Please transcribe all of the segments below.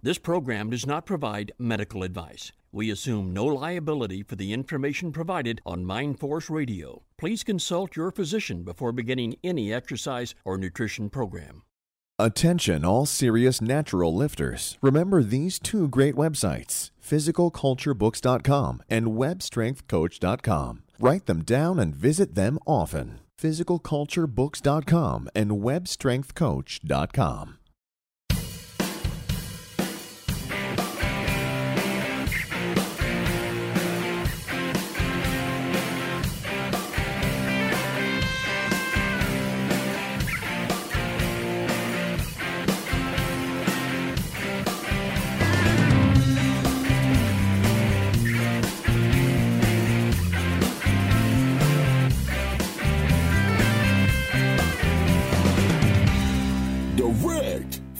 This program does not provide medical advice. We assume no liability for the information provided on MindForce Radio. Please consult your physician before beginning any exercise or nutrition program. Attention, all serious natural lifters. Remember these two great websites physicalculturebooks.com and webstrengthcoach.com. Write them down and visit them often. physicalculturebooks.com and webstrengthcoach.com.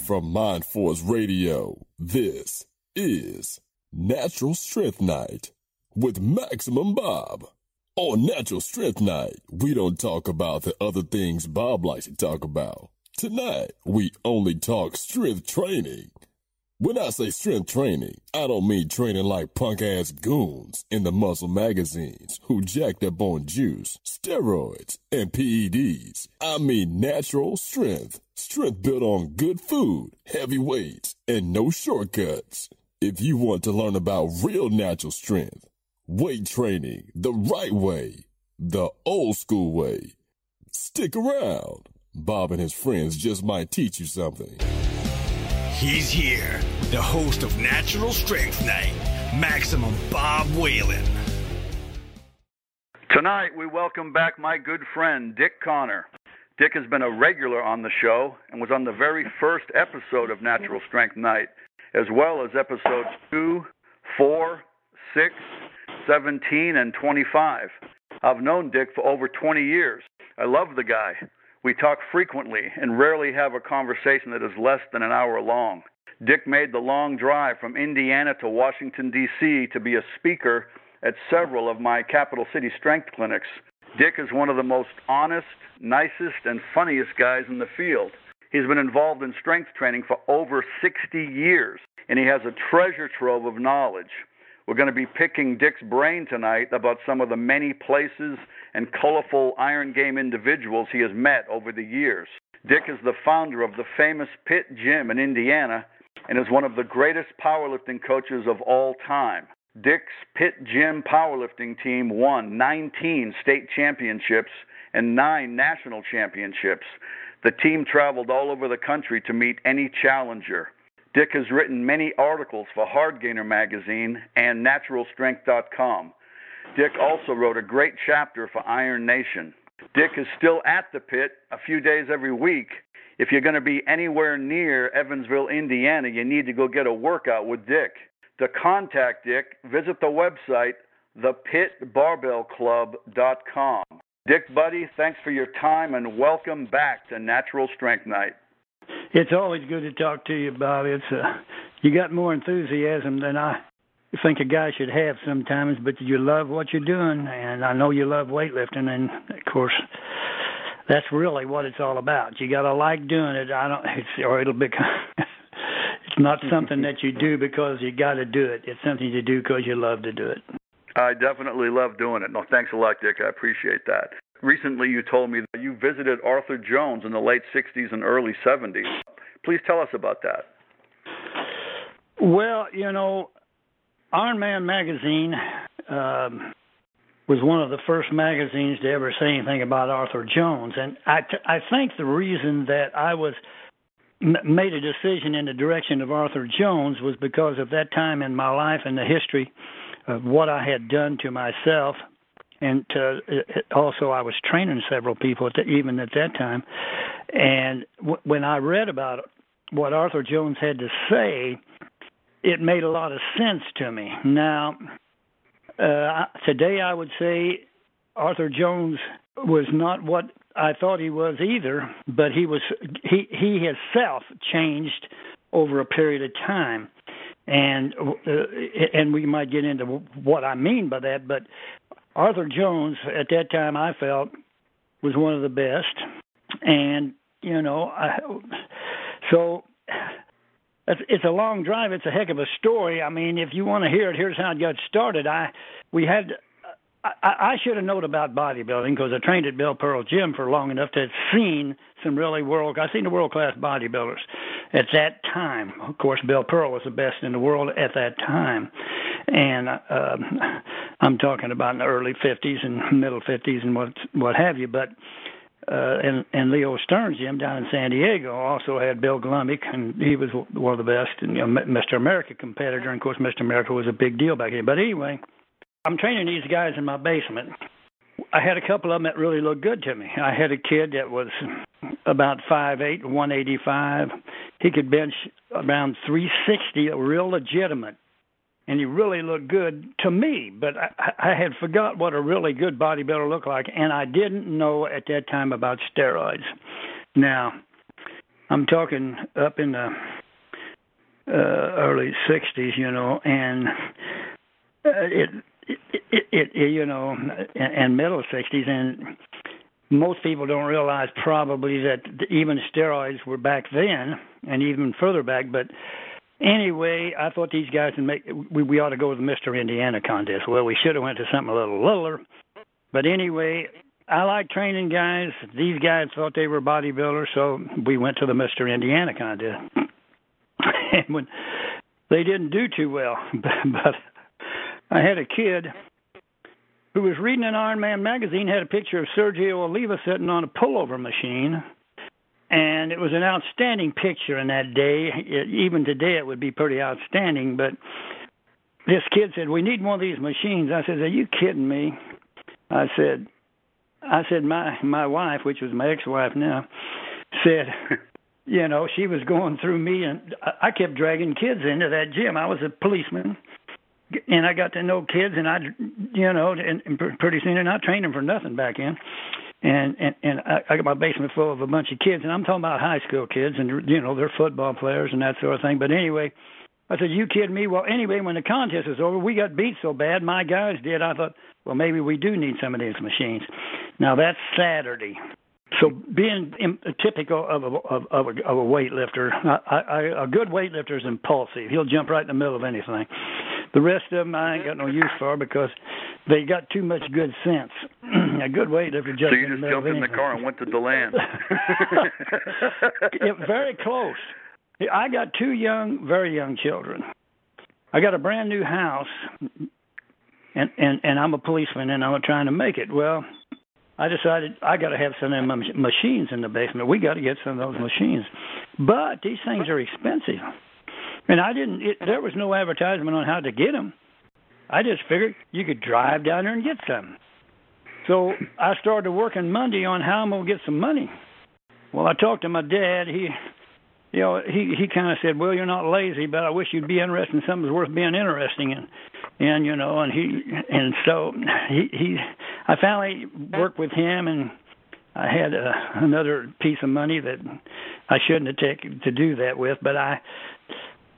from Mind Force Radio, this is Natural Strength Night with Maximum Bob. On Natural Strength Night, we don't talk about the other things Bob likes to talk about. Tonight, we only talk strength training. When I say strength training, I don't mean training like punk ass goons in the muscle magazines who jacked up on juice, steroids, and PEDs. I mean natural strength. Strength built on good food, heavy weights, and no shortcuts. If you want to learn about real natural strength, weight training the right way, the old school way, stick around. Bob and his friends just might teach you something. He's here, the host of Natural Strength Night, Maximum Bob Whelan. Tonight, we welcome back my good friend, Dick Connor. Dick has been a regular on the show and was on the very first episode of Natural Strength Night, as well as episodes 2, 4, 6, 17, and 25. I've known Dick for over 20 years. I love the guy. We talk frequently and rarely have a conversation that is less than an hour long. Dick made the long drive from Indiana to Washington, D.C. to be a speaker at several of my capital city strength clinics. Dick is one of the most honest, nicest, and funniest guys in the field. He's been involved in strength training for over 60 years, and he has a treasure trove of knowledge. We're going to be picking Dick's brain tonight about some of the many places and colorful Iron Game individuals he has met over the years. Dick is the founder of the famous Pit Gym in Indiana and is one of the greatest powerlifting coaches of all time. Dick's Pit Gym powerlifting team won 19 state championships and nine national championships. The team traveled all over the country to meet any challenger. Dick has written many articles for Hardgainer magazine and naturalstrength.com. Dick also wrote a great chapter for Iron Nation. Dick is still at the pit a few days every week. If you're going to be anywhere near Evansville, Indiana, you need to go get a workout with Dick. To contact Dick, visit the website thepitbarbellclub.com. Dick, buddy, thanks for your time and welcome back to Natural Strength Night. It's always good to talk to you, Bob. It's uh, you got more enthusiasm than I think a guy should have sometimes, but you love what you're doing, and I know you love weightlifting, and of course, that's really what it's all about. You got to like doing it. I don't, it's, or it'll become. it's not something that you do because you got to do it. It's something you do because you love to do it. I definitely love doing it. No, thanks a lot, Dick. I appreciate that. Recently, you told me that you visited Arthur Jones in the late 60s and early 70s. Please tell us about that. Well, you know, Iron Man magazine um, was one of the first magazines to ever say anything about Arthur Jones, and I, t- I think the reason that I was made a decision in the direction of Arthur Jones was because of that time in my life and the history of what I had done to myself and uh, also I was training several people at the, even at that time. And w- when I read about what Arthur Jones had to say, it made a lot of sense to me. Now, uh, today I would say Arthur Jones was not what I thought he was either, but he was he he himself changed over a period of time and uh, and we might get into what I mean by that. But Arthur Jones at that time I felt was one of the best, and you know, I, so it's, it's a long drive. It's a heck of a story. I mean, if you want to hear it, here's how it got started. I we had I, I should have known about bodybuilding because I trained at Bill Pearl Gym for long enough to have seen some really world. I seen the world class bodybuilders at that time. Of course, Bill Pearl was the best in the world at that time, and uh, I'm talking about in the early 50s and middle 50s and what what have you. But uh, and and Leo Stern's gym down in San Diego also had Bill Glumic, and he was one of the best, and you know, Mr. America competitor. And of course, Mr. America was a big deal back then. But anyway, I'm training these guys in my basement. I had a couple of them that really looked good to me. I had a kid that was about five eight, one eighty five. He could bench around 360, real legitimate and he really looked good to me. But I, I had forgot what a really good bodybuilder looked like, and I didn't know at that time about steroids. Now, I'm talking up in the uh, early '60s, you know, and uh, it, it, it, it, you know, and, middle '60s, and most people don't realize probably that even steroids were back then, and even further back, but Anyway, I thought these guys would make we, we ought to go to the Mr. Indiana contest. Well, we should have went to something a little littler. But anyway, I like training guys. These guys thought they were bodybuilders, so we went to the Mr. Indiana contest. and when they didn't do too well, but I had a kid who was reading an Iron Man magazine had a picture of Sergio Oliva sitting on a pullover machine and it was an outstanding picture in that day. It, even today, it would be pretty outstanding. But this kid said, "We need one of these machines." I said, "Are you kidding me?" I said, "I said my my wife, which was my ex-wife now, said." you know, she was going through me, and I kept dragging kids into that gym. I was a policeman, and I got to know kids, and I, you know, and, and pretty soon, and I trained them for nothing back then and and and I, I got my basement full of a bunch of kids, and I'm talking about high school kids, and you know they're football players and that sort of thing. But anyway, I said, "You kidding me?" Well, anyway, when the contest was over, we got beat so bad, my guys did. I thought, well, maybe we do need some of these machines. Now that's Saturday. So being typical of a, of, of a, of a weightlifter, I, I, a good weightlifter is impulsive. He'll jump right in the middle of anything. The rest of them I ain't got no use for because they got too much good sense. a good way to just. So you just jumped in the car and went to DeLand. yeah, very close. I got two young, very young children. I got a brand new house, and and and I'm a policeman, and I'm trying to make it. Well, I decided I got to have some of them machines in the basement. We got to get some of those machines, but these things are expensive. And I didn't. It, there was no advertisement on how to get them. I just figured you could drive down there and get some. So I started working Monday on how I'm gonna get some money. Well, I talked to my dad. He, you know, he he kind of said, "Well, you're not lazy, but I wish you'd be interested in something that's worth being interesting in." And you know, and he and so he he, I finally worked with him, and I had a, another piece of money that I shouldn't have taken to do that with, but I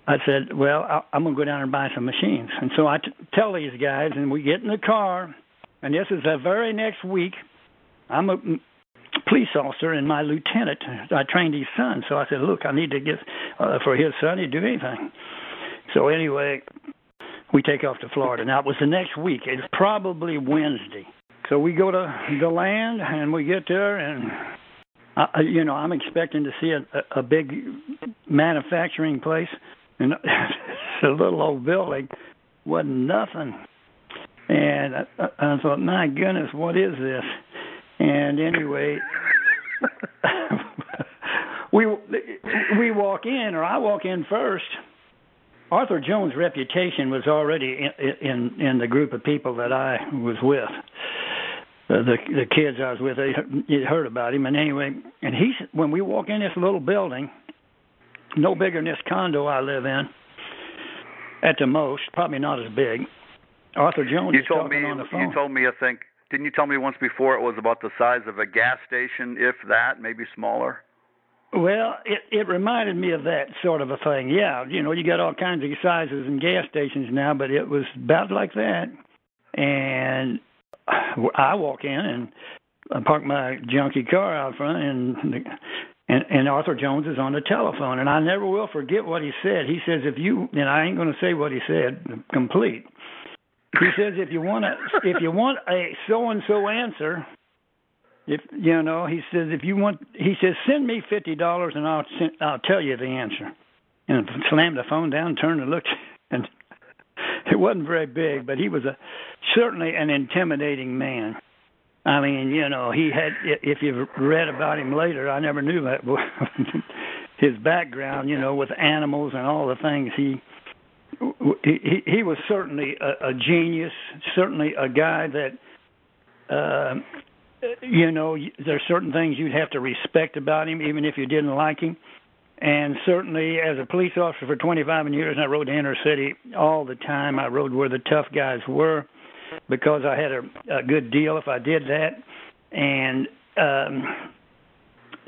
I said, well, I, I'm going to go down and buy some machines. And so I t- tell these guys, and we get in the car, and this is the very next week. I'm a mm, police officer, and my lieutenant, I trained his son. So I said, look, I need to get uh, for his son to do anything. So anyway, we take off to Florida. Now it was the next week. It's probably Wednesday. So we go to DeLand, and we get there, and I, you know, I'm expecting to see a, a big manufacturing place and a little old building, wasn't nothing. And I, I thought, my goodness, what is this? And anyway, we we walk in, or I walk in first. Arthur Jones' reputation was already in in, in the group of people that I was with. Uh, the the kids I was with, they had heard about him, and anyway, and he's when we walk in this little building, no bigger than this condo I live in. At the most, probably not as big. Arthur Jones you is told me, on the phone. You told me, I think, didn't you tell me once before it was about the size of a gas station, if that, maybe smaller? Well, it it reminded me of that sort of a thing. Yeah, you know, you got all kinds of sizes and gas stations now, but it was about like that. And I walk in and I park my junky car out front, and the, and and Arthur Jones is on the telephone, and I never will forget what he said. He says, "If you," and I ain't going to say what he said complete. He says, "If you want a, if you want a so and so answer, if you know," he says, "If you want," he says, "Send me fifty dollars, and I'll send, I'll tell you the answer." And slammed the phone down, turned and looked, and it wasn't very big, but he was a certainly an intimidating man. I mean, you know, he had. If you've read about him later, I never knew that. His background, you know, with animals and all the things he he he was certainly a, a genius, certainly a guy that uh you know there's certain things you'd have to respect about him even if you didn't like him. And certainly as a police officer for 25 years, and I rode the inner city all the time. I rode where the tough guys were because I had a, a good deal if I did that. And um,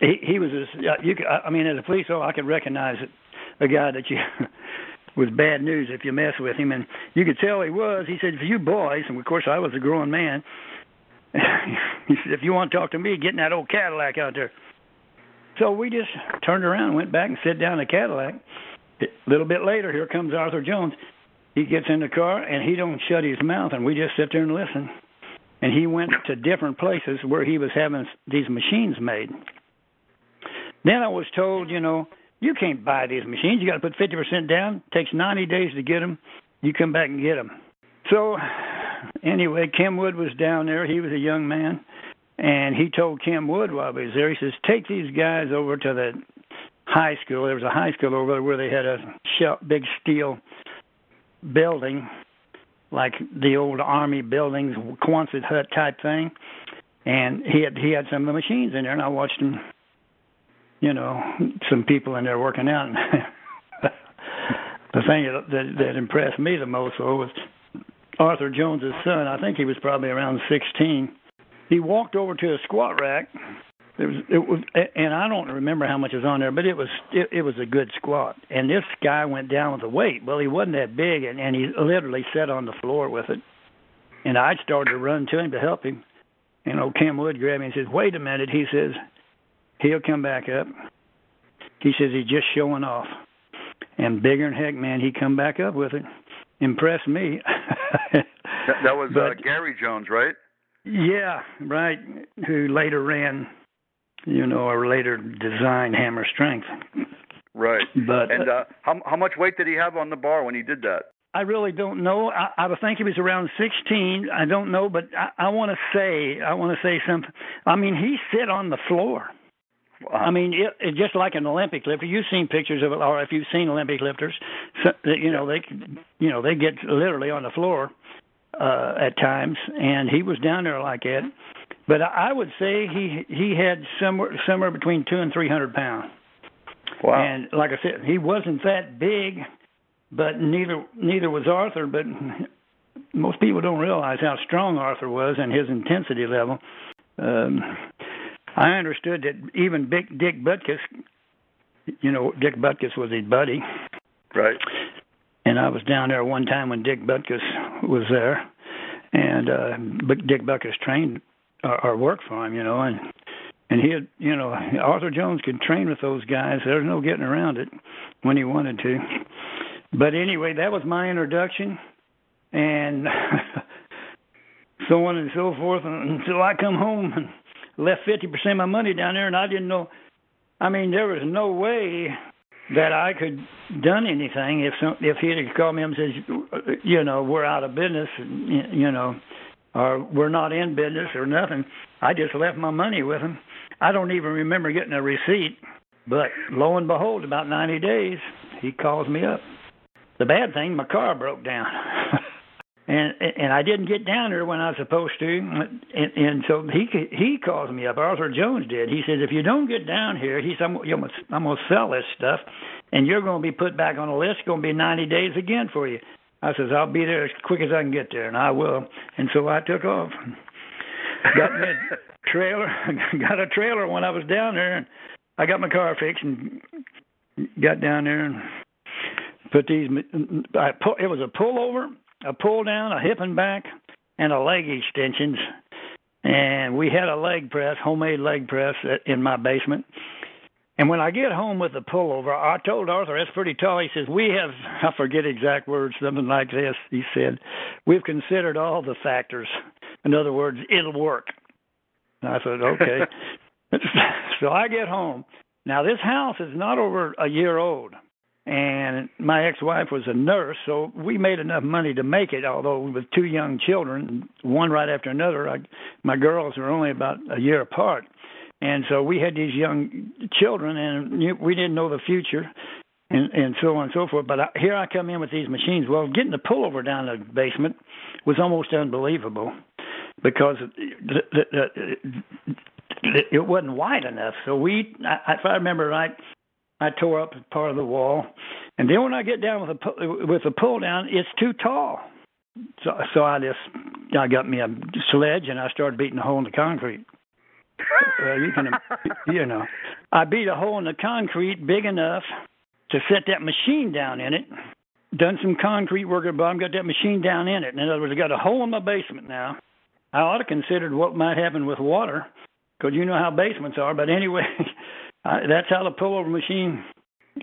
he, he was, a, you. Could, I mean, as a police officer, I could recognize it, a guy that you was bad news if you mess with him, and you could tell he was. He said, "For you boys," and of course I was a grown man. he said, "If you want to talk to me, get in that old Cadillac out there." So we just turned around, went back, and sat down in the Cadillac. A little bit later, here comes Arthur Jones he gets in the car and he don't shut his mouth and we just sit there and listen. And he went to different places where he was having these machines made. Then i was told you know you can't buy these machines. You got to put 50% down. It takes 90 days to get them you come back and get them so anyway kim wood was down there. He was a young man. And he told kim wood while he was there he says take these guys over to the high school. There was a high school over there where they had a shell, big steel building, like the old army buildings, Quonset hut type thing. And he had he had some of the machines in there, and I watched him. You know, some people in there working out. And the thing that, that impressed me the most though was Arthur Jones's son. I think he was probably around 16. He walked over to a squat rack it was it was and I don't remember how much was on there, but it was it, it was a good squat. And this guy went down with the weight. Well, he wasn't that big, and, and he literally sat on the floor with it. And I started to run to him to help him. And old Kim Wood grabbed me and says, "Wait a minute," he says. He'll come back up. He says he's just showing off. And bigger than heck, man, he come back up with it. Impressed me. that, that was uh, but, uh, Gary Jones, right? Yeah, right. Who later ran you know, or later designed hammer strength. Right. But and uh, how how much weight did he have on the bar when he did that? I really don't know. I, I would think he was around 16. I don't know, but I, I want to say I want to say something. I mean, he sit on the floor. Wow. I mean, it, it, just like an Olympic lifter. You've seen pictures of it, or if you've seen Olympic lifters, so, you know they, you know they get literally on the floor uh, at times, and he was down there like that. But I would say he he had somewhere somewhere between two and three hundred pounds. Wow! And like I said, he wasn't that big, but neither neither was Arthur. But most people don't realize how strong Arthur was and his intensity level. Um, I understood that even Big Dick Butkus, you know, Dick Butkus was his buddy. Right. And I was down there one time when Dick Butkus was there, and uh, Dick Butkus trained or, or work for him, you know, and and he had, you know, Arthur Jones could train with those guys. There's no getting around it when he wanted to. But anyway, that was my introduction, and so on and so forth until I come home and left fifty percent of my money down there, and I didn't know. I mean, there was no way that I could done anything if some, if he'd have called me and said, you know, we're out of business, you know, or we're not in business or nothing. I just left my money with him. I don't even remember getting a receipt, but lo and behold, about 90 days, he calls me up. The bad thing, my car broke down. and and I didn't get down there when I was supposed to, and, and so he he calls me up. Arthur Jones did. He says, if you don't get down here, he said, I'm, I'm going to sell this stuff, and you're going to be put back on the list. It's going to be 90 days again for you. I says, I'll be there as quick as I can get there, and I will. And so I took off. Got me a trailer, got a trailer when I was down there, and I got my car fixed and got down there and put these. I pull, it was a pullover, a pull down, a hip and back, and a leg extensions. And we had a leg press, homemade leg press uh, in my basement And when I get home with the pullover, I told Arthur that's pretty tall. He says, We have, I forget exact words, something like this. He said, We've considered all the factors. In other words, it'll work. And I said, Okay. so I get home. Now, this house is not over a year old. And my ex wife was a nurse, so we made enough money to make it, although with two young children, one right after another. I, my girls are only about a year apart and so we had these young children, and we didn't know the future, and and so on and so forth. But I, here I come in with these machines. Well, getting the pullover down the basement was almost unbelievable because the, the, the, it wasn't wide enough. So we, I, if I remember right, I tore up part of the wall, and then when I get down with a with a pull down, it's too tall. So so I just I got me a sledge and I started beating a hole in the concrete uh, you can, you know, I beat a hole in the concrete big enough to set that machine down in it. Done some concrete work the bottom, got that machine down in it. In other words, I got a hole in my basement now. I ought to consider what might happen with water, because you know how basements are. But anyway, I, that's how the pullover machine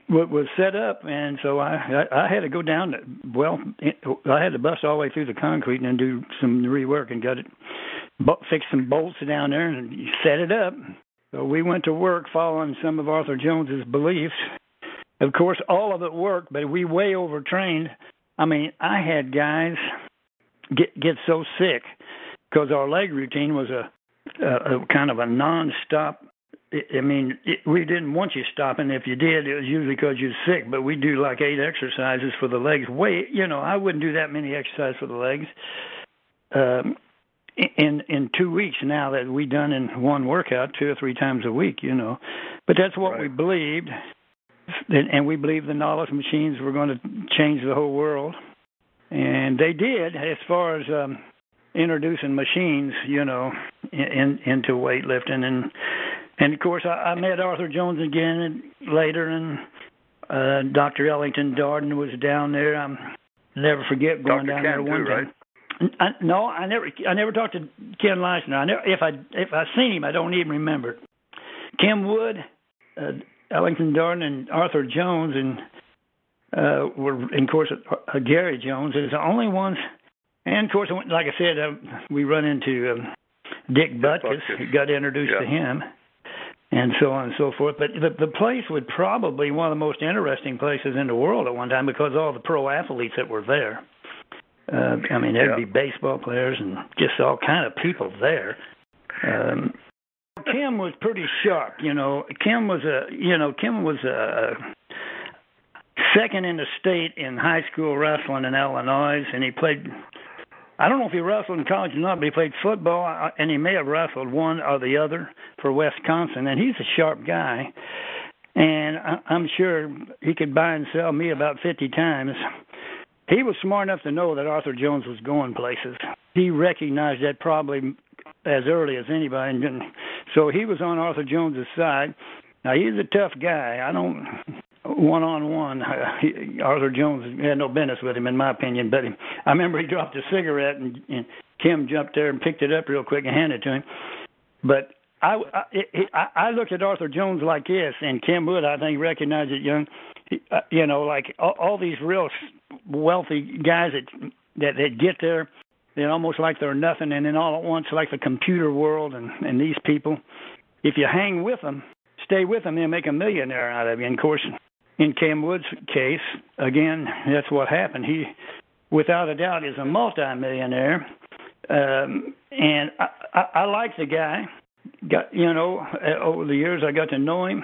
was set up, and so I I, I had to go down. To, well, I had to bust all the way through the concrete and then do some rework and got it fixed some bolts down there and set it up. So we went to work following some of Arthur Jones's beliefs. Of course, all of it worked, but we way overtrained. I mean, I had guys get get so sick because our leg routine was a, a, a kind of a non-stop. I mean, it, we didn't want you stopping. If you did, it was usually because you're sick. But we do like eight exercises for the legs. Way, you know, I wouldn't do that many exercises for the legs. Um, in in two weeks now that we done in one workout two or three times a week you know but that's what right. we believed and we believed the Nautilus machines were going to change the whole world and they did as far as um introducing machines you know in into weightlifting and and of course I, I met Arthur Jones again later and uh Dr. Ellington Darden was down there I'm never forget going Dr. down there one time right? I, no, I never. I never talked to Ken Leistner. I never. If I if I seen him, I don't even remember. Kim Wood, uh, Ellington Darden, and Arthur Jones, and uh, were, and of course, uh, Gary Jones is the only ones. And of course, like I said, uh, we run into um, Dick Butkus. Got introduced yeah. to him, and so on and so forth. But the the place would probably one of the most interesting places in the world at one time because all the pro athletes that were there. Uh, I mean, there'd yeah. be baseball players and just all kind of people there. Um, Kim was pretty sharp, you know. Kim was a, you know, Kim was a second in the state in high school wrestling in Illinois, and he played. I don't know if he wrestled in college or not, but he played football, uh, and he may have wrestled one or the other for Wisconsin. And he's a sharp guy, and I'm sure he could buy and sell me about 50 times he was smart enough to know that Arthur Jones was going places. He recognized that probably as early as anybody, and so he was on Arthur Jones's side. Now he's a tough guy. I don't one on one. Arthur Jones had no business with him, in my opinion. But I remember he dropped a cigarette, and, and Kim jumped there and picked it up real quick and handed it to him. But I, I I looked at Arthur Jones like this, and Kim Wood, I think, recognized it young. Uh, you know, like all, all these real wealthy guys that that that get there, they're almost like they're nothing, and then all at once, like the computer world and and these people, if you hang with them, stay with them, they'll make a millionaire out of you. And of course, in Kim Wood's case, again, that's what happened. He, without a doubt, is a multimillionaire, um, and I, I, I like the guy. Got you know, over the years, I got to know him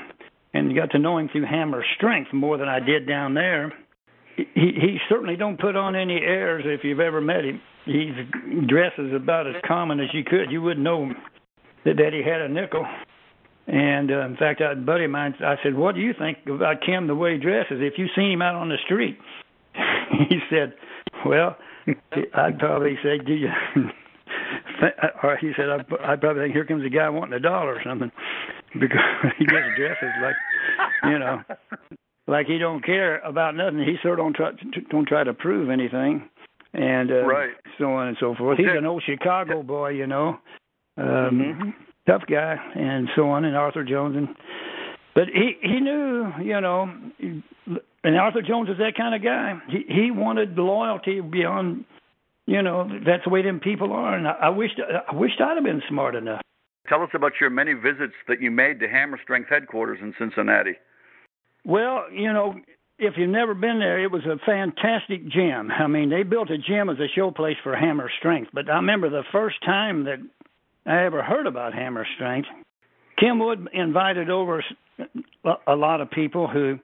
and got to know him through Hammer Strength more than I did down there he he certainly don't put on any airs if you've ever met him. He dresses about as common as you could. You wouldn't know that that he had a nickel. And uh, in fact, a buddy of mine, I said, "What do you think about Kim the way he dresses? If you seen him out on the street?" he said, "Well, I'd probably say, do you?" Or he said, I'd, I'd probably think, "Here comes a guy wanting a dollar or something," because he just dresses like, you know, like he don't care about nothing. He sort of don't try don't try to prove anything, and uh, right. so on and so forth. He's an old Chicago boy, you know, um, mm-hmm. tough guy, and so on. And Arthur Jones and but he he knew, you know, and Arthur Jones is that kind of guy. He he wanted loyalty beyond, you know, that's the way them people are. And I, I wished I wished I'd have been smart enough. Tell us about your many visits that you made to Hammer Strength headquarters in Cincinnati. Well, you know, if you've never been there, it was a fantastic gym. I mean, they built a gym as a show place for Hammer Strength. But I remember the first time that I ever heard about Hammer Strength, Kim Wood invited over a lot of people who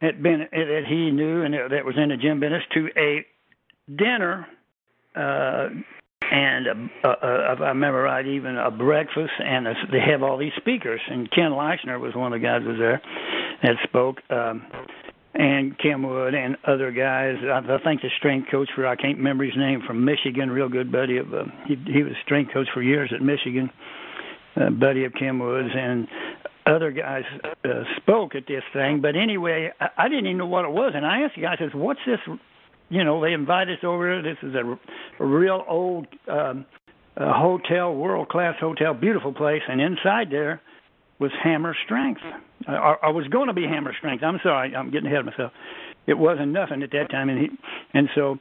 had been that he knew and that was in the gym business to a dinner uh and a, a, if I remember right, even a breakfast, and a, they have all these speakers. And Ken Leistner was one of the guys who was there that spoke, um, and Kim Wood and other guys. I, I think the strength coach for I can't remember his name from Michigan, real good buddy of uh, he, he was strength coach for years at Michigan, uh, buddy of Kim Woods, and other guys uh, spoke at this thing. But anyway, I, I didn't even know what it was, and I asked the guy, I says, "What's this?" You know, they invite us over. This is a, a real old um, a hotel, world class hotel, beautiful place, and inside there was Hammer Strength. I, I was going to be Hammer Strength. I'm sorry, I'm getting ahead of myself. It wasn't nothing at that time, and he, and so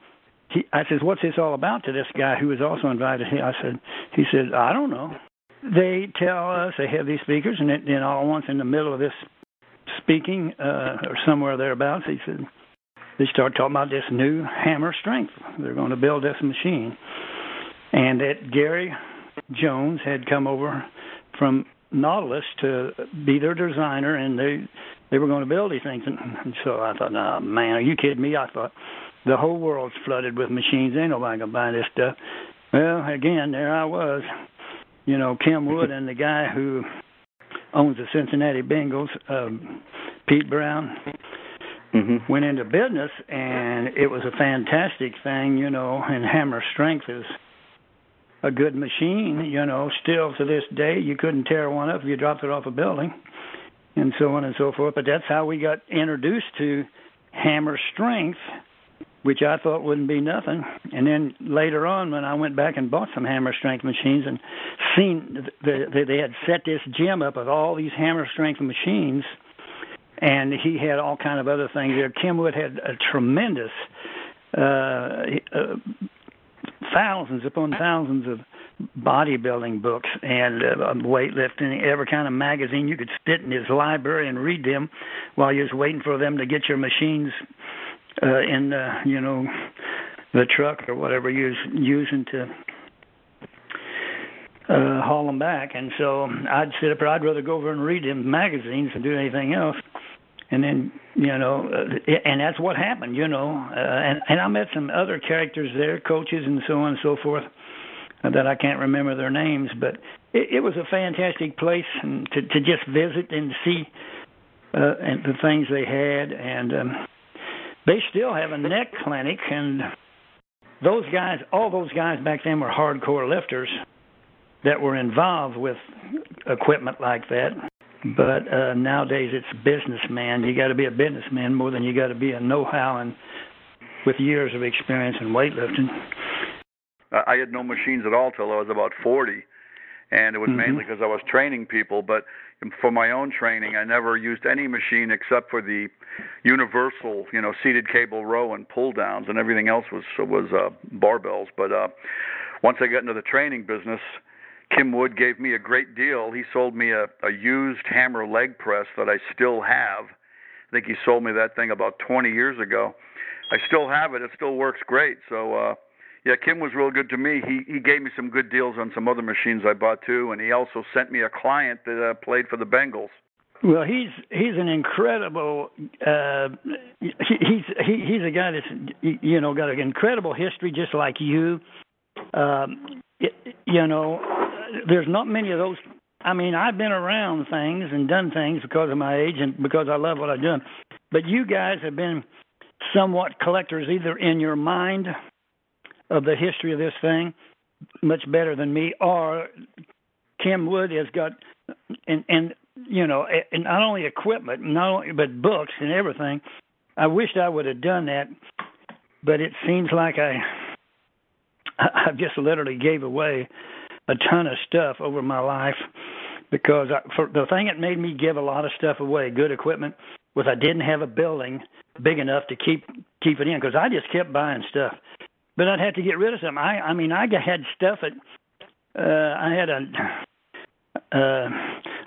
he, I says, "What's this all about?" To this guy who was also invited. He, I said, he said, "I don't know." They tell us they have these speakers, and then all at once in the middle of this speaking uh, or somewhere thereabouts, he said they start talking about this new Hammer Strength. They're going to build this machine, and that Gary Jones had come over from Nautilus to be their designer, and they they were going to build these things. And, so I thought, nah, man, are you kidding me? I thought the whole world's flooded with machines. Ain't nobody gonna buy this stuff. Well, again, there I was, you know, Kim Wood and the guy who owns the Cincinnati Bengals, um, Pete Brown. Mm-hmm. Went into business, and it was a fantastic thing, you know. And Hammer Strength is a good machine. You know, still to this day, you couldn't tear one up if you dropped it off a building, and so on and so forth. But that's how we got introduced to hammer strength, which I thought wouldn't be nothing. And then later on, when I went back and bought some hammer strength machines and seen that they had set this gym up with all these hammer strength machines, and he had all kind of other things there. Kim Wood had a tremendous. Uh, uh, thousands upon thousands of bodybuilding books and uh, weightlifting, every kind of magazine. You could sit in his library and read them while you was waiting for them to get your machines uh, in the, you know, the truck or whatever you was using to uh, haul them back. And so I'd sit up there. I'd rather go over and read them magazines than do anything else and then you know, uh, and that's what happened, you know. Uh, and and I met some other characters there, coaches and so on and so forth, uh, that I can't remember their names, but it, it was a fantastic place and to to just visit and see uh, and the things they had, and um, they still have a neck clinic, and those guys, all those guys back then were hardcore lifters that were involved with equipment like that but uh, nowadays it's businessman. You got to be a businessman more than you got to be a know-how and with years of experience in weightlifting. I had no machines at all till I was about 40, and it was mm-hmm. mainly because I was training people. But for my own training, I never used any machine except for the universal, you know, seated cable row and pull downs, and everything else was was uh, barbells. But uh, once I got into the training business, Kim Wood gave me a great deal. He sold me a, a used hammer leg press that I still have. I think he sold me that thing about 20 years ago. I still have it. It still works great. So uh yeah, Kim was real good to me. He he gave me some good deals on some other machines I bought too, and he also sent me a client that uh, played for the Bengals. Well, he's he's an incredible. Uh, he, he's he, he's a guy that's you know got an incredible history, just like you. Um, it, you know, there's not many of those. I mean, I've been around things and done things because of my age and because I love what I do. But you guys have been somewhat collectors, either in your mind of the history of this thing, much better than me, or Kim Wood has got and and you know, and not only equipment, not only but books and everything. I wished I would have done that, but it seems like I I just literally gave away a ton of stuff over my life because I, for the thing that made me give a lot of stuff away, good equipment, was I didn't have a building big enough to keep keep it in because I just kept buying stuff, but I'd have to get rid of some. I I mean I had stuff at uh, I had a uh,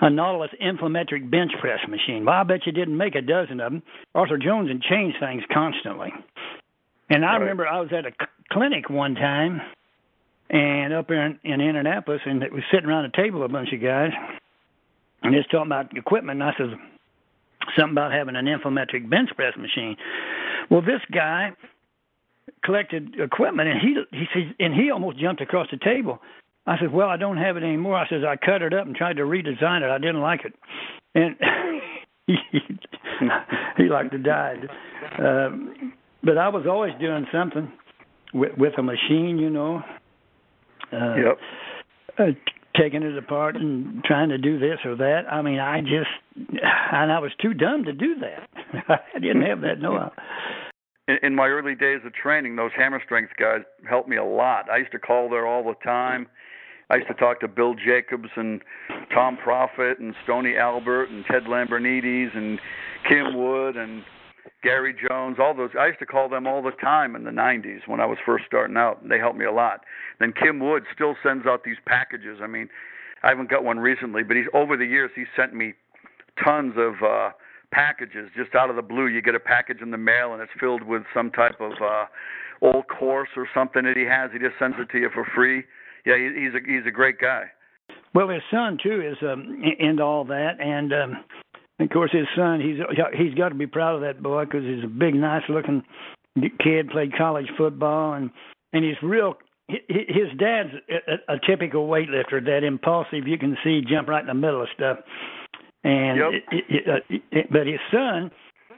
a Nautilus Infimetric bench press machine. Well, I bet you didn't make a dozen of them. Arthur Jones and changed things constantly. And I right. remember I was at a clinic one time, and up in, in Indianapolis, and it was sitting around a table a bunch of guys, and just talking about equipment. And I said something about having an Infimetric bench press machine. Well, this guy collected equipment, and he he says, and he almost jumped across the table. I said, "Well, I don't have it anymore." I says, "I cut it up and tried to redesign it. I didn't like it," and he he liked to die. Um, but I was always doing something with with a machine, you know. Uh, yep. Uh, taking it apart and trying to do this or that. I mean, I just and I was too dumb to do that. I didn't have that know-how. In, in my early days of training, those hammer strength guys helped me a lot. I used to call there all the time. I used to talk to Bill Jacobs and Tom Profit and Stony Albert and Ted Lambrinides and Kim Wood and Gary Jones, all those. I used to call them all the time in the 90s when I was first starting out, and they helped me a lot. Then Kim Wood still sends out these packages. I mean, I haven't got one recently, but he's over the years he's sent me tons of uh packages just out of the blue. You get a package in the mail and it's filled with some type of uh old course or something that he has. He just sends it to you for free yeah, he's a he's a great guy. Well, his son too is um, into all that, and um, of course his son he's he's got to be proud of that boy because he's a big, nice looking kid. Played college football, and and he's real. His dad's a, a typical weightlifter, that impulsive. You can see jump right in the middle of stuff. And yep. it, it, it, it, but his son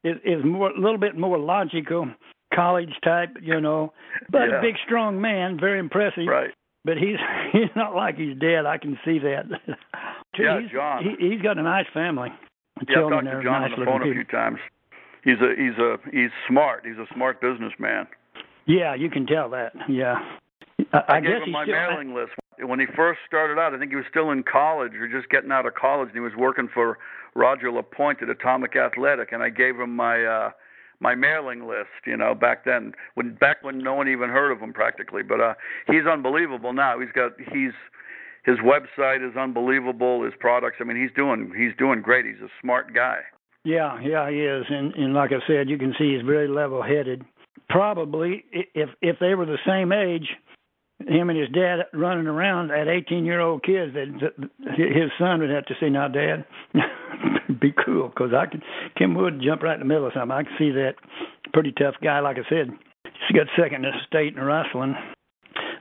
is is more a little bit more logical, college type, you know, but yeah. a big strong man, very impressive. Right but he's he's not like he's dead. I can see that. yeah, he's, John. He, he's got a nice family. Yeah, I've talked to John nice on the phone people. a few times. He's a he's a he's smart. He's a smart businessman. Yeah, you can tell that. Yeah. I, I, I gave him my still, mailing list when he first started out. I think he was still in college or just getting out of college, and he was working for Roger Lapointe at Atomic Athletic, and I gave him my uh my mailing list, you know, back then when back when no one even heard of him practically. But uh he's unbelievable now. He's got he's his website is unbelievable, his products. I mean, he's doing he's doing great. He's a smart guy. Yeah, yeah, he is. And and like I said, you can see he's very level-headed. Probably if if they were the same age, him and his dad running around at 18 year old kids that his son would have to say now dad be cool because i can kim wood jump right in the middle of something i can see that pretty tough guy like i said he's got second in the state in wrestling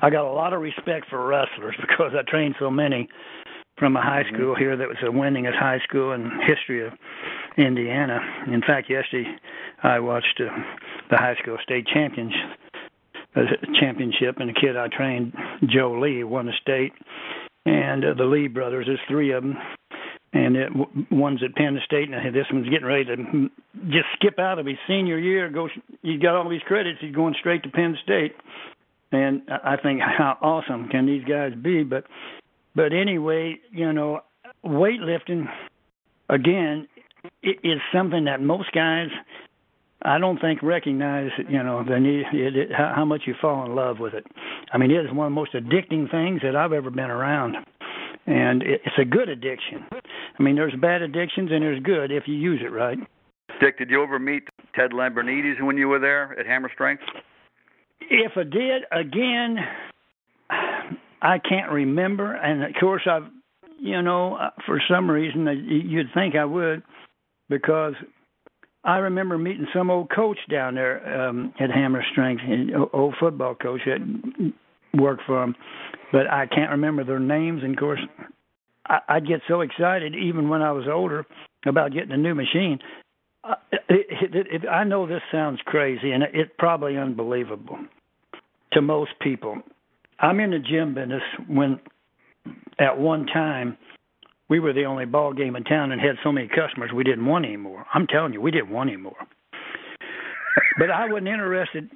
i got a lot of respect for wrestlers because i trained so many from a high school here that was the winningest high school in history of indiana in fact yesterday i watched uh, the high school state champions championship, and the kid I trained, Joe Lee, won the state. And uh, the Lee brothers, there's three of them, and it, one's at Penn State, and this one's getting ready to just skip out of his senior year. Go, he's got all these credits. He's going straight to Penn State, and I think how awesome can these guys be? But, but anyway, you know, weightlifting again is something that most guys I don't think recognize you know the need it, it, how, much you fall in love with it. I mean, it is one of the most addicting things that I've ever been around, and it, it's a good addiction. I mean, there's bad addictions and there's good if you use it right. Dick, did you ever meet Ted Lambrinides when you were there at Hammer Strength? If I did, again, I can't remember, and of course I've, you know, uh, for some reason you'd think I would, because I remember meeting some old coach down there um, at Hammer Strength, old football coach that worked for him, but I can't remember their names. And of course, I, I'd get so excited even when I was older about getting a new machine. Uh, it, it, it, I know this sounds crazy, and it's probably unbelievable to most people. I'm in the gym business when, at one time, we were the only ball game in town and had so many customers we didn't want anymore. I'm telling you, we didn't want anymore. but I wasn't interested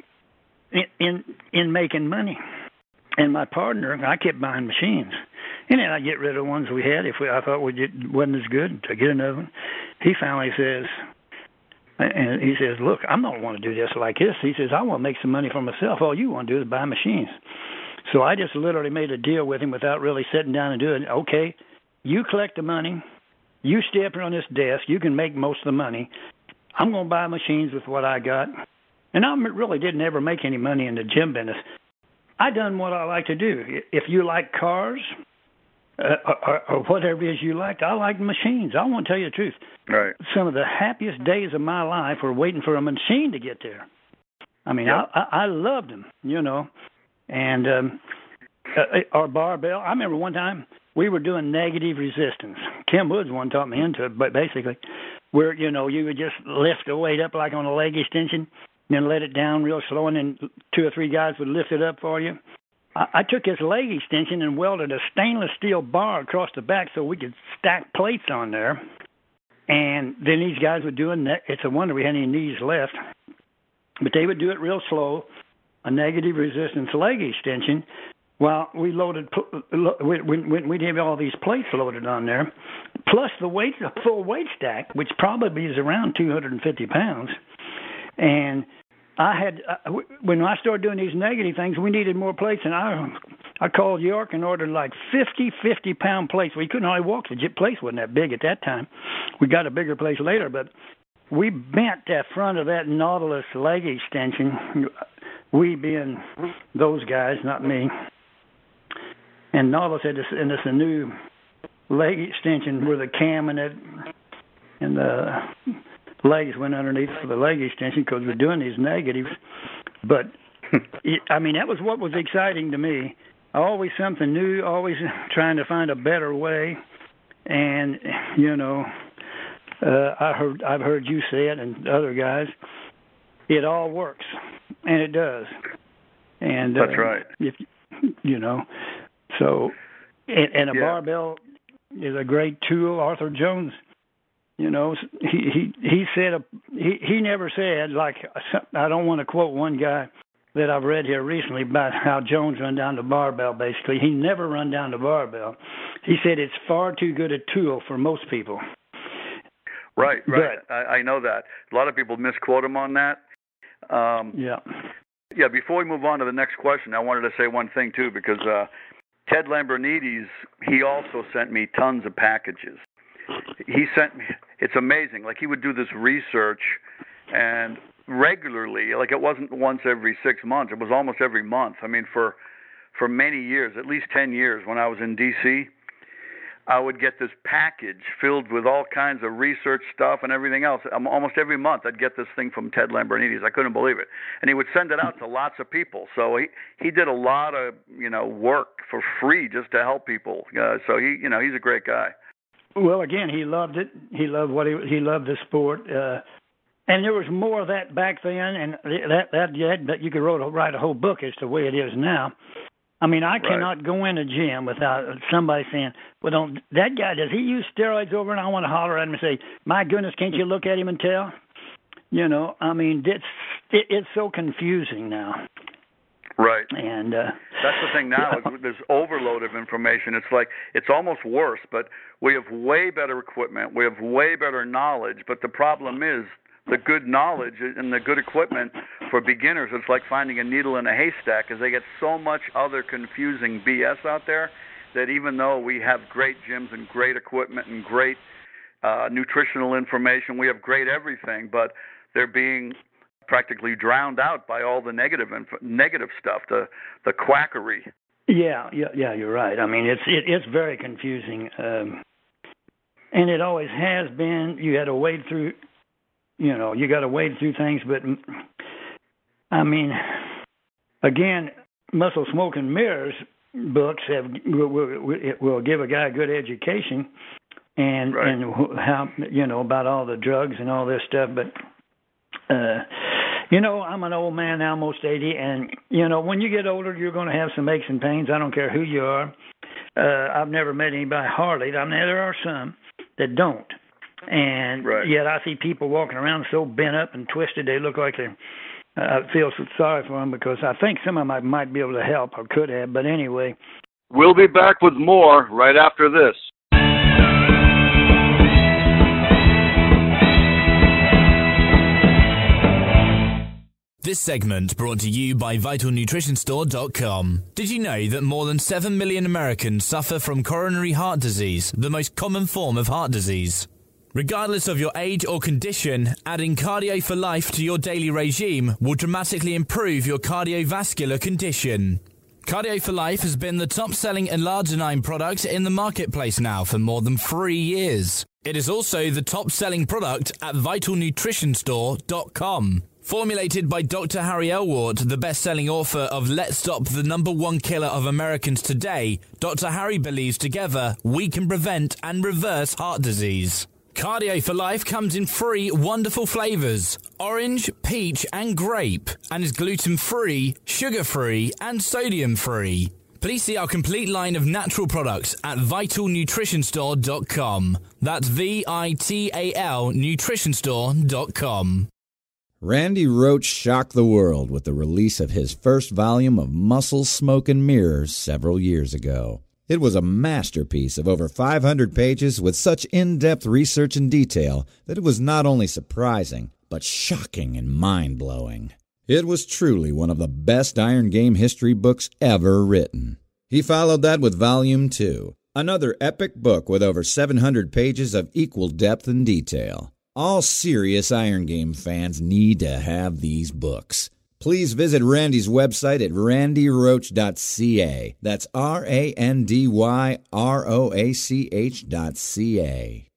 in, in in making money. And my partner, I kept buying machines, And then I get rid of the ones we had if we, I thought we did, wasn't as good to get another one. He finally says, and he says, "Look, I'm not want to do this like this." He says, "I want to make some money for myself. All you want to do is buy machines." So I just literally made a deal with him without really sitting down and doing. Okay, you collect the money, you stay here on this desk. You can make most of the money. I'm going to buy machines with what I got, and I really didn't ever make any money in the gym business. I done what I like to do. If you like cars, uh, or, or whatever it is you like. I like machines. I want to tell you the truth. Right. Some of the happiest days of my life were waiting for a machine to get there. I mean, yep. I, I I loved them, you know, and um, uh, our barbell. I remember one time we were doing negative resistance. Kim Wood's one taught me into it, but basically, where you know you would just lift the weight up like on a leg extension, then let it down real slow, and then two or three guys would lift it up for you. I took his leg extension and welded a stainless steel bar across the back so we could stack plates on there. And then these guys were doing that. It's a wonder we had any knees left. But they would do it real slow, a negative resistance leg extension, while we loaded, when we'd have all these plates loaded on there, plus the weight, the full weight stack, which probably is around 250 pounds. And I had uh, when I started doing these negative things, we needed more plates, and I I called York and ordered like 50 50 pound plates. We couldn't hardly walk. The place wasn't that big at that time. We got a bigger place later, but we bent that front of that Nautilus leg extension. We being those guys, not me. And Nautilus had this, and it's a new leg extension with a cam in it, and the legs went underneath for the leg extension because we're doing these negatives. But it, I mean, that was what was exciting to me. Always something new, always trying to find a better way. And you know, uh, I heard I've heard you say it and other guys. It all works, and it does. And that's uh, right. If you know, so and, and a yeah. barbell is a great tool. Arthur Jones you know he he he said a, he he never said like I don't want to quote one guy that I've read here recently about how Jones run down the barbell basically. He never run down the barbell. He said it's far too good a tool for most people. Right right. But, I, I know that. A lot of people misquote him on that. Um yeah. Yeah before we move on to the next question I wanted to say one thing too because uh Ted Lambrinides he also sent me tons of packages. He sent me it's amazing like he would do this research and regularly like it wasn't once every 6 months it was almost every month i mean for for many years at least 10 years when i was in DC I would get this package filled with all kinds of research stuff and everything else. Almost every month, I'd get this thing from Ted Lambrinides. I couldn't believe it, and he would send it out to lots of people. So he he did a lot of you know work for free just to help people. Uh, so he you know he's a great guy. Well, again, he loved it. He loved what he he loved the sport. Uh, and there was more of that back then, and that that that you could write a, write a whole book as to the way it is now. I mean, I cannot right. go in a gym without somebody saying, "Well, don't that guy does he use steroids over?" And I want to holler at him and say, "My goodness, can't you look at him and tell?" You know, I mean, it's it, it's so confusing now. Right. And uh, that's the thing now. Yeah. There's overload of information. It's like it's almost worse. But we have way better equipment. We have way better knowledge. But the problem is the good knowledge and the good equipment for beginners. It's like finding a needle in a haystack, because they get so much other confusing BS out there that even though we have great gyms and great equipment and great uh, nutritional information, we have great everything, but they're being practically drowned out by all the negative inf- negative stuff, the the quackery. Yeah, yeah, yeah. You're right. I mean, it's it, it's very confusing, um, and it always has been. You had to wade through, you know, you got to wade through things. But I mean, again, muscle smoke and mirrors books have will, will, will give a guy a good education, and right. and how you know about all the drugs and all this stuff, but. Uh, you know, I'm an old man now, almost 80, and you know, when you get older, you're going to have some aches and pains. I don't care who you are. Uh, I've never met anybody hardly. I mean, there are some that don't, and right. yet I see people walking around so bent up and twisted. They look like they're. Uh, I feel so sorry for them because I think some of them I might be able to help or could have. But anyway, We'll be back with more right after this. This segment brought to you by VitalNutritionStore.com. Did you know that more than 7 million Americans suffer from coronary heart disease, the most common form of heart disease? Regardless of your age or condition, adding Cardio for Life to your daily regime will dramatically improve your cardiovascular condition. Cardio for Life has been the top selling L-arginine product in the marketplace now for more than three years. It is also the top selling product at VitalNutritionStore.com. Formulated by Dr. Harry Elwart, the best selling author of Let's Stop the Number One Killer of Americans Today, Dr. Harry believes together we can prevent and reverse heart disease. Cardio for Life comes in three wonderful flavors orange, peach, and grape, and is gluten free, sugar free, and sodium free. Please see our complete line of natural products at vitalnutritionstore.com. That's V I T A L nutritionstore.com. Randy Roach shocked the world with the release of his first volume of Muscle, Smoke, and Mirrors several years ago. It was a masterpiece of over 500 pages with such in depth research and detail that it was not only surprising, but shocking and mind blowing. It was truly one of the best Iron Game history books ever written. He followed that with Volume 2, another epic book with over 700 pages of equal depth and detail. All serious Iron Game fans need to have these books. Please visit Randy's website at randyroach.ca. That's R A N D Y R O A C H dot C A.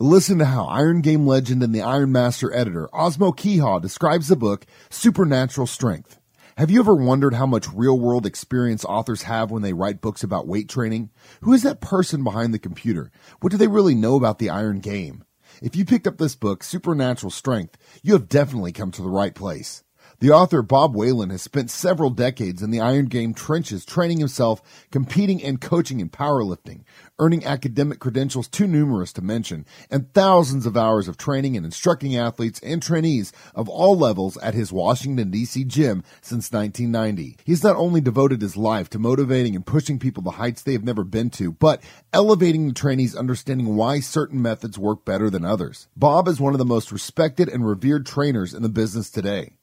Listen to how Iron Game legend and the Iron Master editor Osmo Kiiha describes the book Supernatural Strength. Have you ever wondered how much real world experience authors have when they write books about weight training? Who is that person behind the computer? What do they really know about the Iron Game? If you picked up this book, Supernatural Strength, you have definitely come to the right place. The author, Bob Whelan, has spent several decades in the Iron Game trenches training himself, competing and coaching in powerlifting, earning academic credentials too numerous to mention, and thousands of hours of training and instructing athletes and trainees of all levels at his Washington, D.C. gym since 1990. He's not only devoted his life to motivating and pushing people to heights they have never been to, but elevating the trainees' understanding why certain methods work better than others. Bob is one of the most respected and revered trainers in the business today.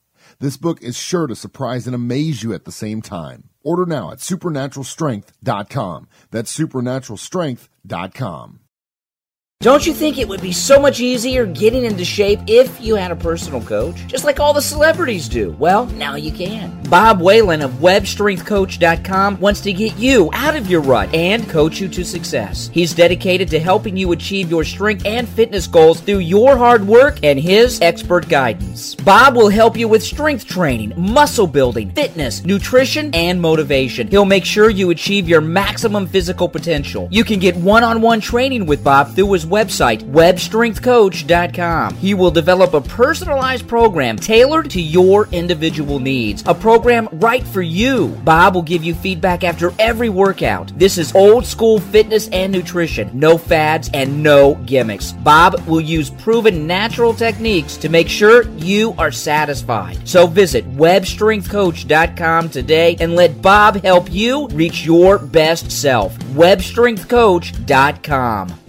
This book is sure to surprise and amaze you at the same time. Order now at supernaturalstrength.com. That's supernaturalstrength.com. Don't you think it would be so much easier getting into shape if you had a personal coach? Just like all the celebrities do. Well, now you can. Bob Whelan of WebStrengthCoach.com wants to get you out of your rut and coach you to success. He's dedicated to helping you achieve your strength and fitness goals through your hard work and his expert guidance. Bob will help you with strength training, muscle building, fitness, nutrition, and motivation. He'll make sure you achieve your maximum physical potential. You can get one on one training with Bob through his website, webstrengthcoach.com. He will develop a personalized program tailored to your individual needs, a program right for you. Bob will give you feedback after every workout. This is old school fitness and nutrition, no fads and no gimmicks. Bob will use proven natural techniques to make sure you are satisfied. So visit webstrengthcoach.com today and let Bob help you reach your best self. webstrengthcoach.com.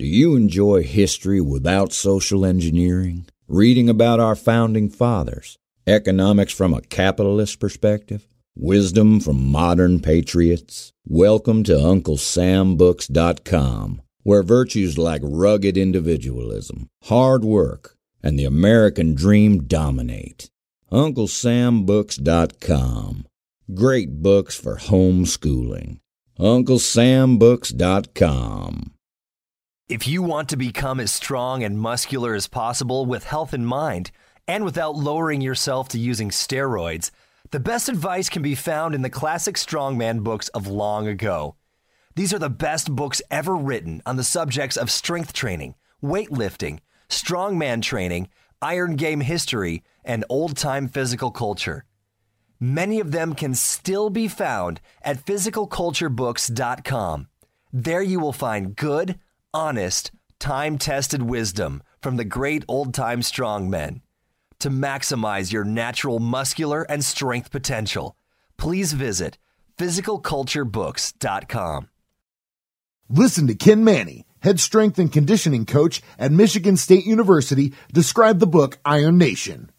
Do you enjoy history without social engineering? Reading about our founding fathers? Economics from a capitalist perspective? Wisdom from modern patriots? Welcome to UncleSamBooks.com, where virtues like rugged individualism, hard work, and the American dream dominate. UncleSamBooks.com. Great books for homeschooling. UncleSamBooks.com. If you want to become as strong and muscular as possible with health in mind, and without lowering yourself to using steroids, the best advice can be found in the classic strongman books of long ago. These are the best books ever written on the subjects of strength training, weightlifting, strongman training, iron game history, and old time physical culture. Many of them can still be found at physicalculturebooks.com. There you will find good, honest, time tested wisdom from the great old time strongmen. To maximize your natural muscular and strength potential, please visit physicalculturebooks.com. Listen to Ken Mannie, head strength and conditioning coach at Michigan State University, describe the book Iron Nation.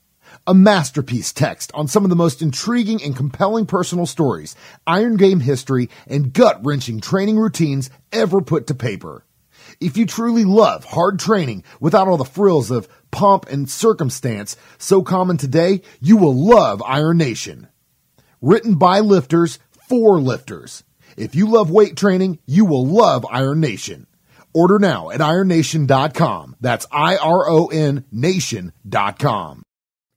A masterpiece text on some of the most intriguing and compelling personal stories, Iron Game history, and gut wrenching training routines ever put to paper. If you truly love hard training without all the frills of pomp and circumstance so common today, you will love Iron Nation. Written by lifters for lifters. If you love weight training, you will love Iron Nation. Order now at ironnation.com. That's I R O N nation.com.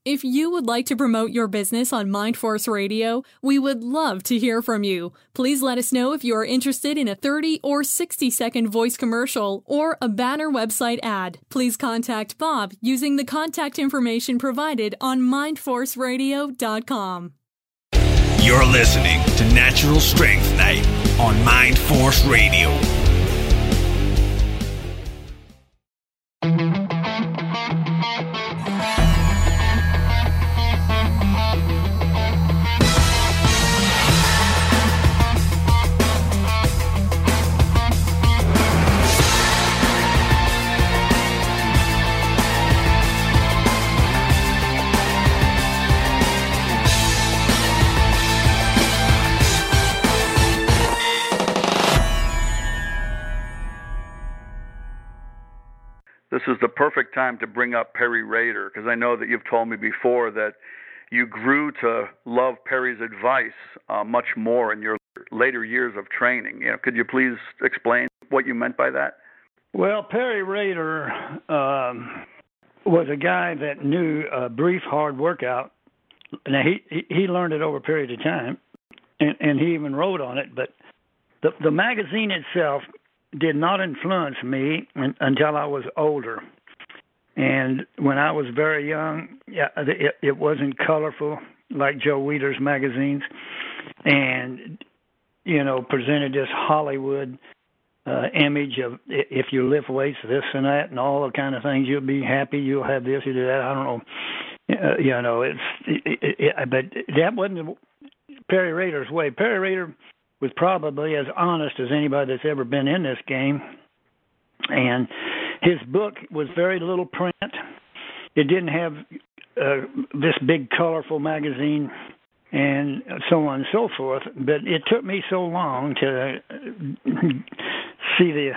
If you would like to promote your business on Mindforce Radio, we would love to hear from you. Please let us know if you are interested in a 30 or 60 second voice commercial or a banner website ad. Please contact Bob using the contact information provided on mindforceradio.com. You're listening to Natural Strength Night on Mind Force Radio. Perfect time to bring up Peary Rader because I know that you've told me before that you grew to love Peary's advice uh, much more in your later years of training. You know, could you please explain what you meant by that? Well, Peary Rader um, was a guy that knew a brief hard workout. Now he he learned it over a period of time, and, and he even wrote on it. But the the magazine itself did not influence me until I was older. And when I was very young, yeah, it, it wasn't colorful like Joe Weider's magazines, and you know presented this Hollywood uh, image of if you lift weights, this and that, and all the kind of things. You'll be happy. You'll have this. You do that. I don't know. Uh, you know, it's. It, it, it, but that wasn't Peary Rader's way. Peary Rader was probably as honest as anybody that's ever been in this game. And his book was very little print. It didn't have uh, this big colorful magazine and so on and so forth. But it took me so long to see the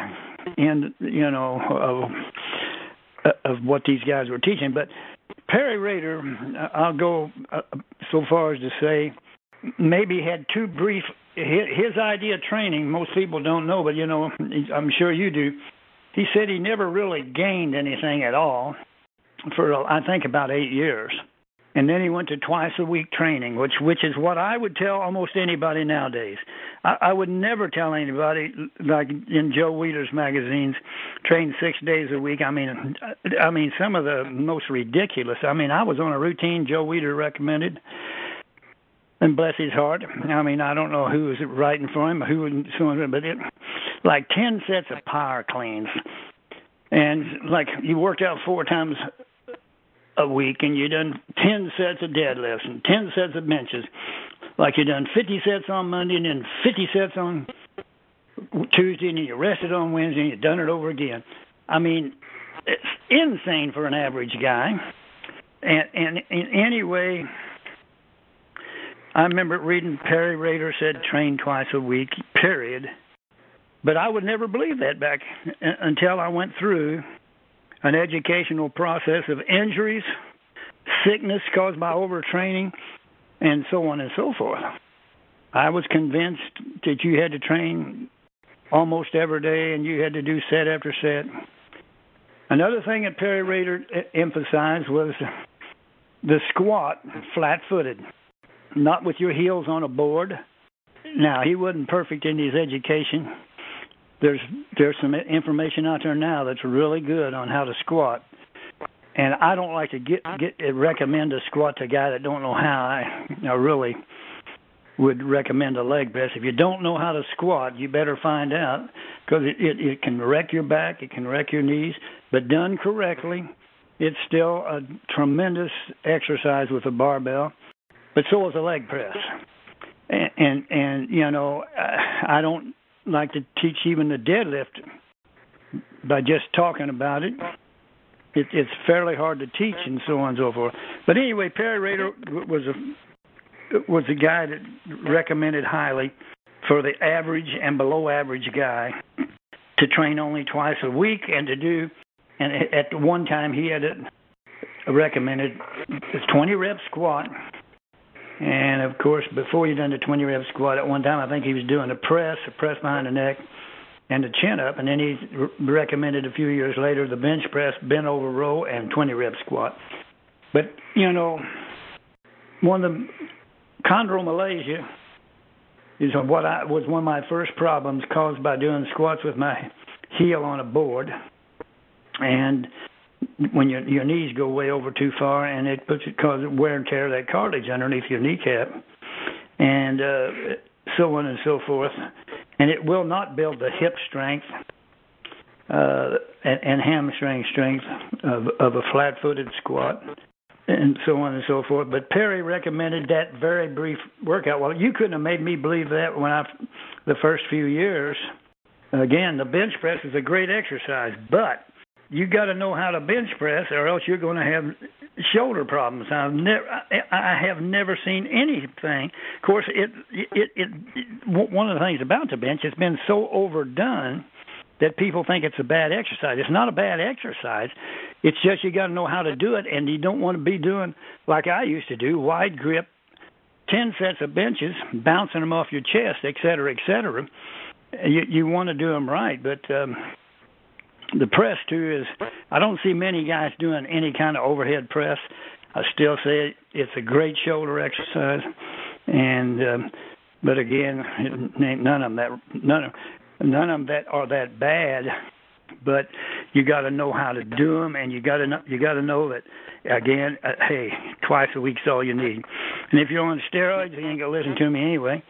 end, you know, of of what these guys were teaching. But Peary Rader, I'll go uh, so far as to say, maybe had too brief his idea of training, most people don't know, but you know, I'm sure you do. He said he never really gained anything at all for I think about eight years, and then he went to twice a week training, which which is what I would tell almost anybody nowadays. I, I would never tell anybody like in Joe Weider's magazines, train six days a week. I mean, I mean some of the most ridiculous. I mean, I was on a routine Joe Weider recommended and bless his heart. I mean, I don't know who was writing for him, who was doing but it like ten sets of power cleans, and like you worked out four times a week, and you done ten sets of deadlifts and ten sets of benches, like you done fifty sets on Monday and then fifty sets on Tuesday, and you rested on Wednesday, and you done it over again. I mean, it's insane for an average guy. And and, and anyway I remember reading Peary Rader said train twice a week, period. But I would never believe that back uh, until I went through an educational process of injuries, sickness caused by overtraining, and so on and so forth. I was convinced that you had to train almost every day and you had to do set after set. Another thing that Peary Rader emphasized was the squat flat footed not with your heels on a board. Now he wasn't perfect in his education. There's there's some information out there now that's really good on how to squat, and I don't like to get get recommend a squat to a guy that don't know how. I, I really would recommend a leg press. If you don't know how to squat, you better find out because it, it it can wreck your back, it can wreck your knees, but done correctly, it's still a tremendous exercise with a barbell but so is a leg press. and and, and you know I don't like to teach even the deadlift by just talking about it. it it's fairly hard to teach and so on and so forth. But anyway, Peary Rader was a was a guy that recommended highly for the average and below average guy to train only twice a week and to do and at one time he had recommended a 20 rep squat and of course before he done the 20 rep squat at one time i think he was doing a press a press behind the neck and the chin up. And then he recommended a few years later the bench press bent over row and 20 rep squat. But you know one of the chondromalacia is what I was one of my first problems caused by doing squats with my heel on a board, and when your your knees go way over too far, and it puts it causes wear and tear of that cartilage underneath your kneecap, and uh, so on and so forth, and it will not build the hip strength uh, and, and hamstring strength of, of a flat-footed squat and so on and so forth. But Peary recommended that very brief workout. Well, you couldn't have made me believe that when I, the first few years. Again, the bench press is a great exercise, but you got to know how to bench press, or else you're going to have shoulder problems. I've never, I have never seen anything. Of course, it, it, it, it one of the things about the bench, it's been so overdone that people think it's a bad exercise. It's not a bad exercise. It's just you got to know how to do it, and you don't want to be doing like I used to do, wide grip, ten sets of benches, bouncing them off your chest, et cetera, et cetera. You you want to do them right, but um, the press too is. I don't see many guys doing any kind of overhead press. I still say it's a great shoulder exercise, and um, but again, none of them that none of none of them that are that bad but you got to know how to do them, and you got to know, you got to know that again. Uh, hey, twice a week's all you need, and if you're on steroids, you ain't gonna listen to me anyway,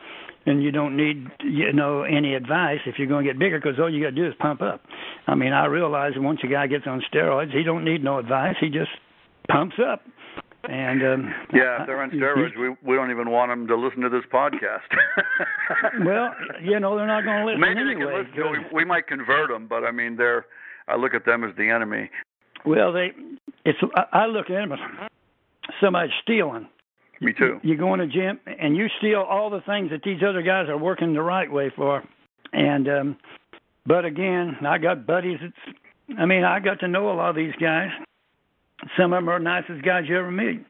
and you don't need you know any advice if you're going to get bigger because all you got to do is pump up. I mean, I realize that once a guy gets on steroids, he don't need no advice. He just pumps up. And um, yeah, if they're on steroids, we we don't even want them to listen to this podcast. well, you know, they're not going to listen Maybe anyway. they can listen. We, we might convert them, but I mean, they're. I look at them as the enemy. Well, they. It's. I look at them as somebody stealing. Me too. You go in a gym and you steal all the things that these other guys are working the right way for, and um, but again, I got buddies. It's. I mean, I got to know a lot of these guys some of them are the nicest guys you ever meet.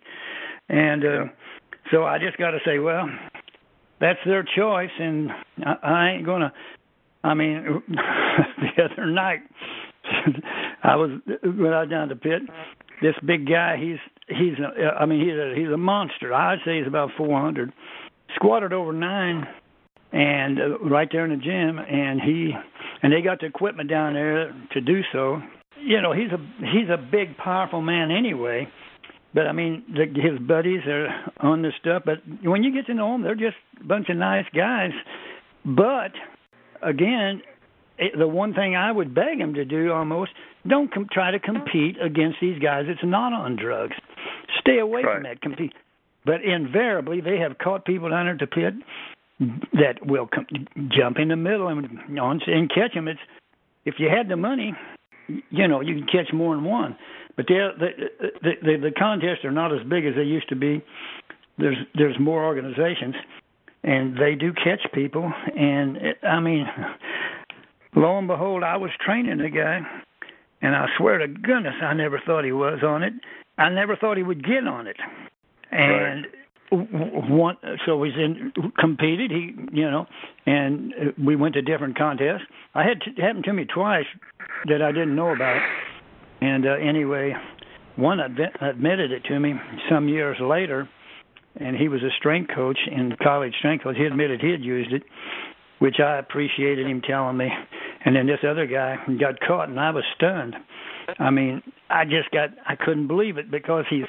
And uh, so I just got to say, well, that's their choice, and I, I ain't gonna. I mean, the other night I was when I was down to pit. This big guy, he's he's a, I mean he's a he's a monster. I'd say he's about 400. Squatted over nine, and uh, right there in the gym, and he and they got the equipment down there to do so. You know he's a he's a big powerful man anyway but i mean the, his buddies are on this stuff. But when you get to know them they're just a bunch of nice guys. But again it, the one thing i would beg him to do almost don't com- try to compete against these guys. It's not on drugs stay away right. from that compete but invariably they have caught people down at the pit that will com- jump in the middle and and catch them it's if you had the money you know you can catch more than one. But the the the, the contests are not as big as they used to be. There's there's more organizations, and they do catch people. And it, I mean, lo and behold, I was training a guy, and I swear to goodness, I never thought he was on it. I never thought he would get on it, and. Right. one so he's in competed he you know and we went to different contests. I had it happened to me twice that i didn't know about. And uh, anyway one admitted it to me some years later and he was a strength coach in college strength coach. He admitted he had used it which i appreciated him telling me. And then this other guy got caught and i was stunned i mean i just got i couldn't believe it because he's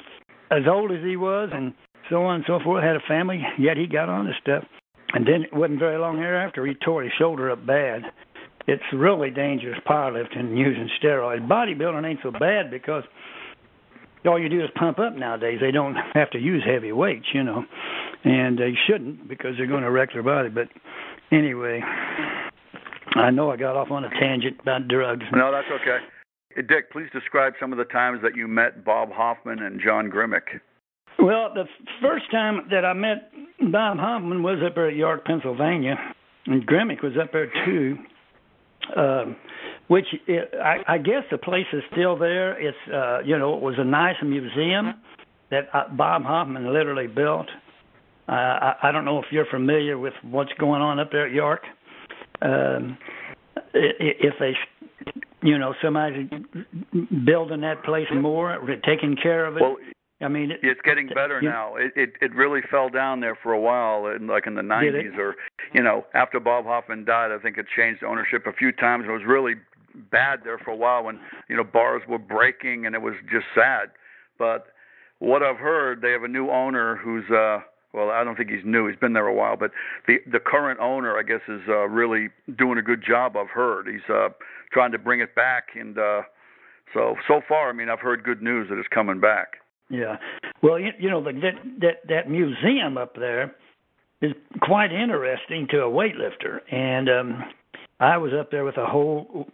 as old as he was and so on and so forth, had a family, yet he got on this stuff. And then it wasn't very long thereafter he tore his shoulder up bad. It's really dangerous powerlifting using steroids. Bodybuilding ain't so bad because all you do is pump up nowadays. They don't have to use heavy weights, you know. and they shouldn't because they're going to wreck their body. But anyway, I know I got off on a tangent about drugs. No, that's okay. Dick, please describe some of the times that you met Bob Hoffman and John Grimek. Well, the first time that I met Bob Hoffman was up there at York, Pennsylvania, and Grimek was up there too. Um, which it, I, I guess the place is still there. It's uh, you know it was a nice museum that uh, Bob Hoffman literally built. Uh, I, I don't know if you're familiar with what's going on up there at York. Um, if they, you know, somebody building that place more, taking care of it. Well, I mean, it, it's getting better now. It, it it really fell down there for a while, in, like in the '90s, or you know, after Bob Hoffman died, I think it changed ownership a few times. It was really bad there for a while when you know bars were breaking, and it was just sad. But what I've heard, they have a new owner who's uh well, I don't think he's new. He's been there a while, but the the current owner, I guess, is uh, really doing a good job. I've heard he's uh, trying to bring it back, and uh, so so far, I mean, I've heard good news that it's coming back. Yeah. Well, you, you know, the, that that that museum up there is quite interesting to a weightlifter, and um, I was up there with a whole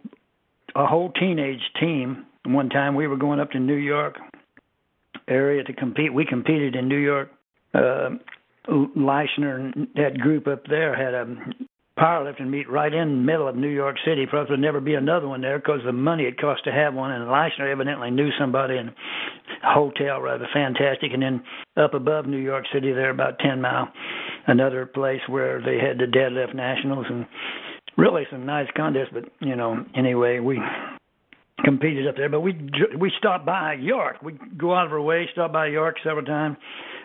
a whole teenage team. One time we were going up to New York area to compete. We competed in New York. Uh, Leistner and that group up there had a powerlifting meet right in the middle of New York City. Probably would never be another one there because the money it cost to have one. And Leistner evidently knew somebody in a hotel, rather fantastic. And then up above New York City, there about 10 mile, another place where they had the deadlift nationals and really some nice contests. But you know, anyway, we competed up there. But we we stopped by York. We go out of our way, stop by York several times.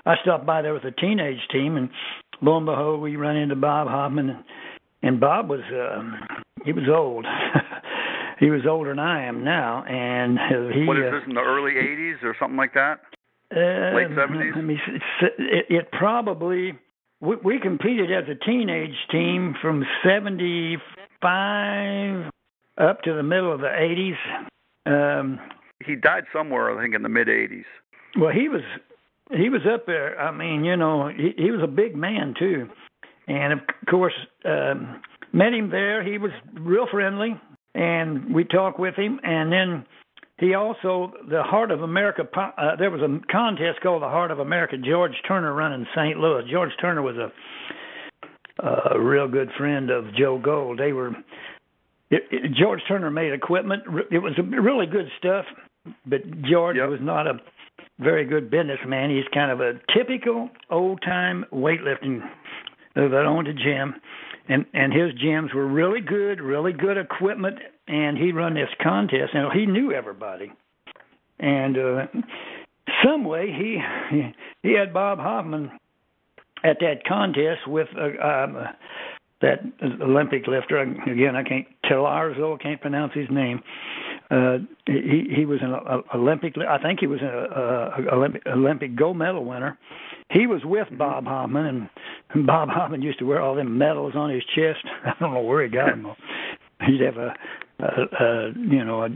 I stopped by there with a teenage team, and lo and behold, we run into Bob Hoffman. And, and Bob was uh, he was old. he was older than I am now, and he. What is this in the early '80s or something like that? Uh, Late '70s. Let me. It, it probably we, we competed as a teenage team from '75 up to the middle of the '80s. Um, he died somewhere, I think, in the mid '80s. Well, he was he was up there. I mean, you know, he, he was a big man too, and of course, um, met him there. He was real friendly, and we talked with him. And then he also the Heart of America. Uh, there was a contest called the Heart of America. George Turner run in St. Louis. George Turner was a a real good friend of Joe Gold. They were. It, it, George Turner made equipment. It was really good stuff, but George yep. was not a very good businessman. He's kind of a typical old time weightlifting that owned a gym, and and his gyms were really good, really good equipment, and he run this contest, and he knew everybody, and uh, some way he he had Bob Hoffman at that contest with uh, um, that Olympic lifter. Again, I can't tell Arzo, I can't pronounce his name. Uh, he he was an Olympic. I think he was an Olympic, Olympic gold medal winner. He was with Bob Hoffman, and Bob Hoffman used to wear all them medals on his chest. I don't know where he got them. He'd have a, a, a you know a,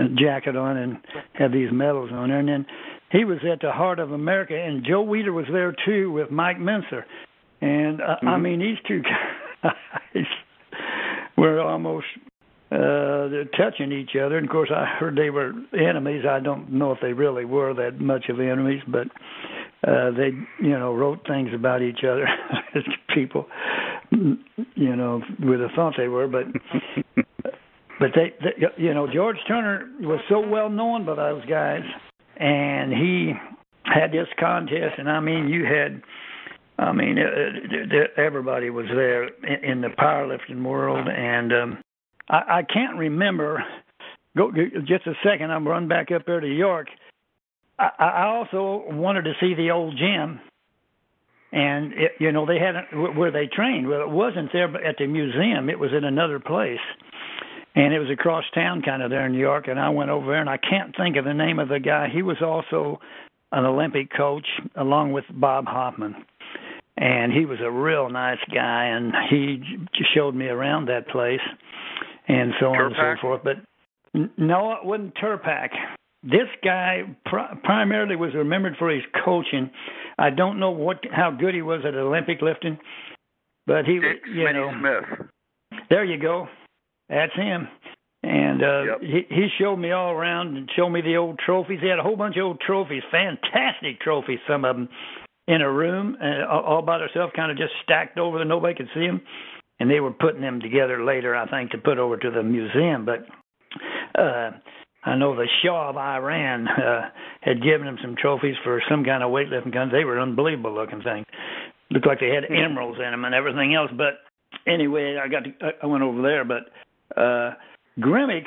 a jacket on and have these medals on there, and then he was at the Heart of America, and Joe Weider was there too with Mike Mentzer, and uh, mm-hmm. I mean these two guys were almost uh they're touching each other. And of course i heard they were enemies. I don't know if they really were that much of enemies but uh they you know wrote things about each other as people you know would have thought they were. But but they, they you know george turner was so well known by those guys and he had this contest. And i mean you had I mean, uh, everybody was there in the powerlifting world, and um, I, I can't remember. Go just a second. I'm run back up there to York. I, I also wanted to see the old gym, and it, you know they hadn't where they trained. Well, it wasn't there at the museum. It was in another place, and it was across town, kind of there in New York. And I went over there, and I can't think of the name of the guy. He was also an Olympic coach, along with Bob Hoffman and he was a real nice guy and he showed me around that place and so on and so forth. But no, it wasn't Terpak. this guy pr- primarily was remembered for his coaching. I don't know what how good he was at Olympic lifting, but he Dick you Smitty know Smith. there you go. That's him. And uh Yep. he he showed me all around and showed me the old trophies. He had a whole bunch of old trophies, fantastic trophies, some of them in a room uh, all all by themselves, kind of just stacked over that nobody could see them. And they were putting them together later, I think, to put over to the museum. But uh I know the Shah of Iran uh, had given him some trophies for some kind of weightlifting guns. They were unbelievable looking things. Looked like they had emeralds in them and everything else. But anyway, I got to, I- I went over there. But uh, Grimek,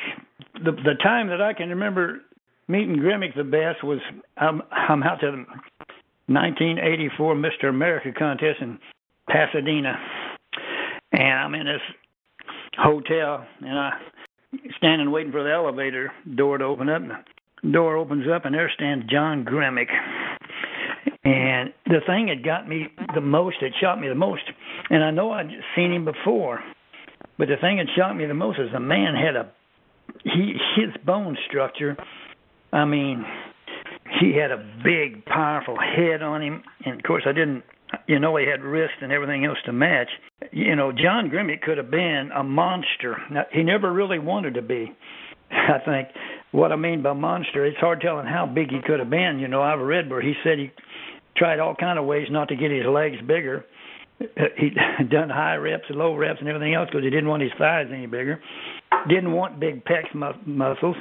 the the time that I can remember meeting Grimek the best was I'm I'm out to the 1984 Mr. America contest in Pasadena, and I'm in this hotel and I standing waiting for the elevator door to open up. And the door opens up and there stands John Grimek. And the thing that got me the most, that shocked me the most, and I know I'd seen him before, but the thing that shocked me the most is the man had a he his bone structure. I mean, he had a big, powerful head on him, and of course I didn't. You know, he had wrist and everything else to match. You know, John Grimek could have been a monster. Now, he never really wanted to be. I think what I mean by monster, it's hard telling how big he could have been. You know, I've read where he said he tried all kind of ways not to get his legs bigger. He done high reps and low reps and everything else because he didn't want his thighs any bigger. Didn't want big pecs mu- muscles.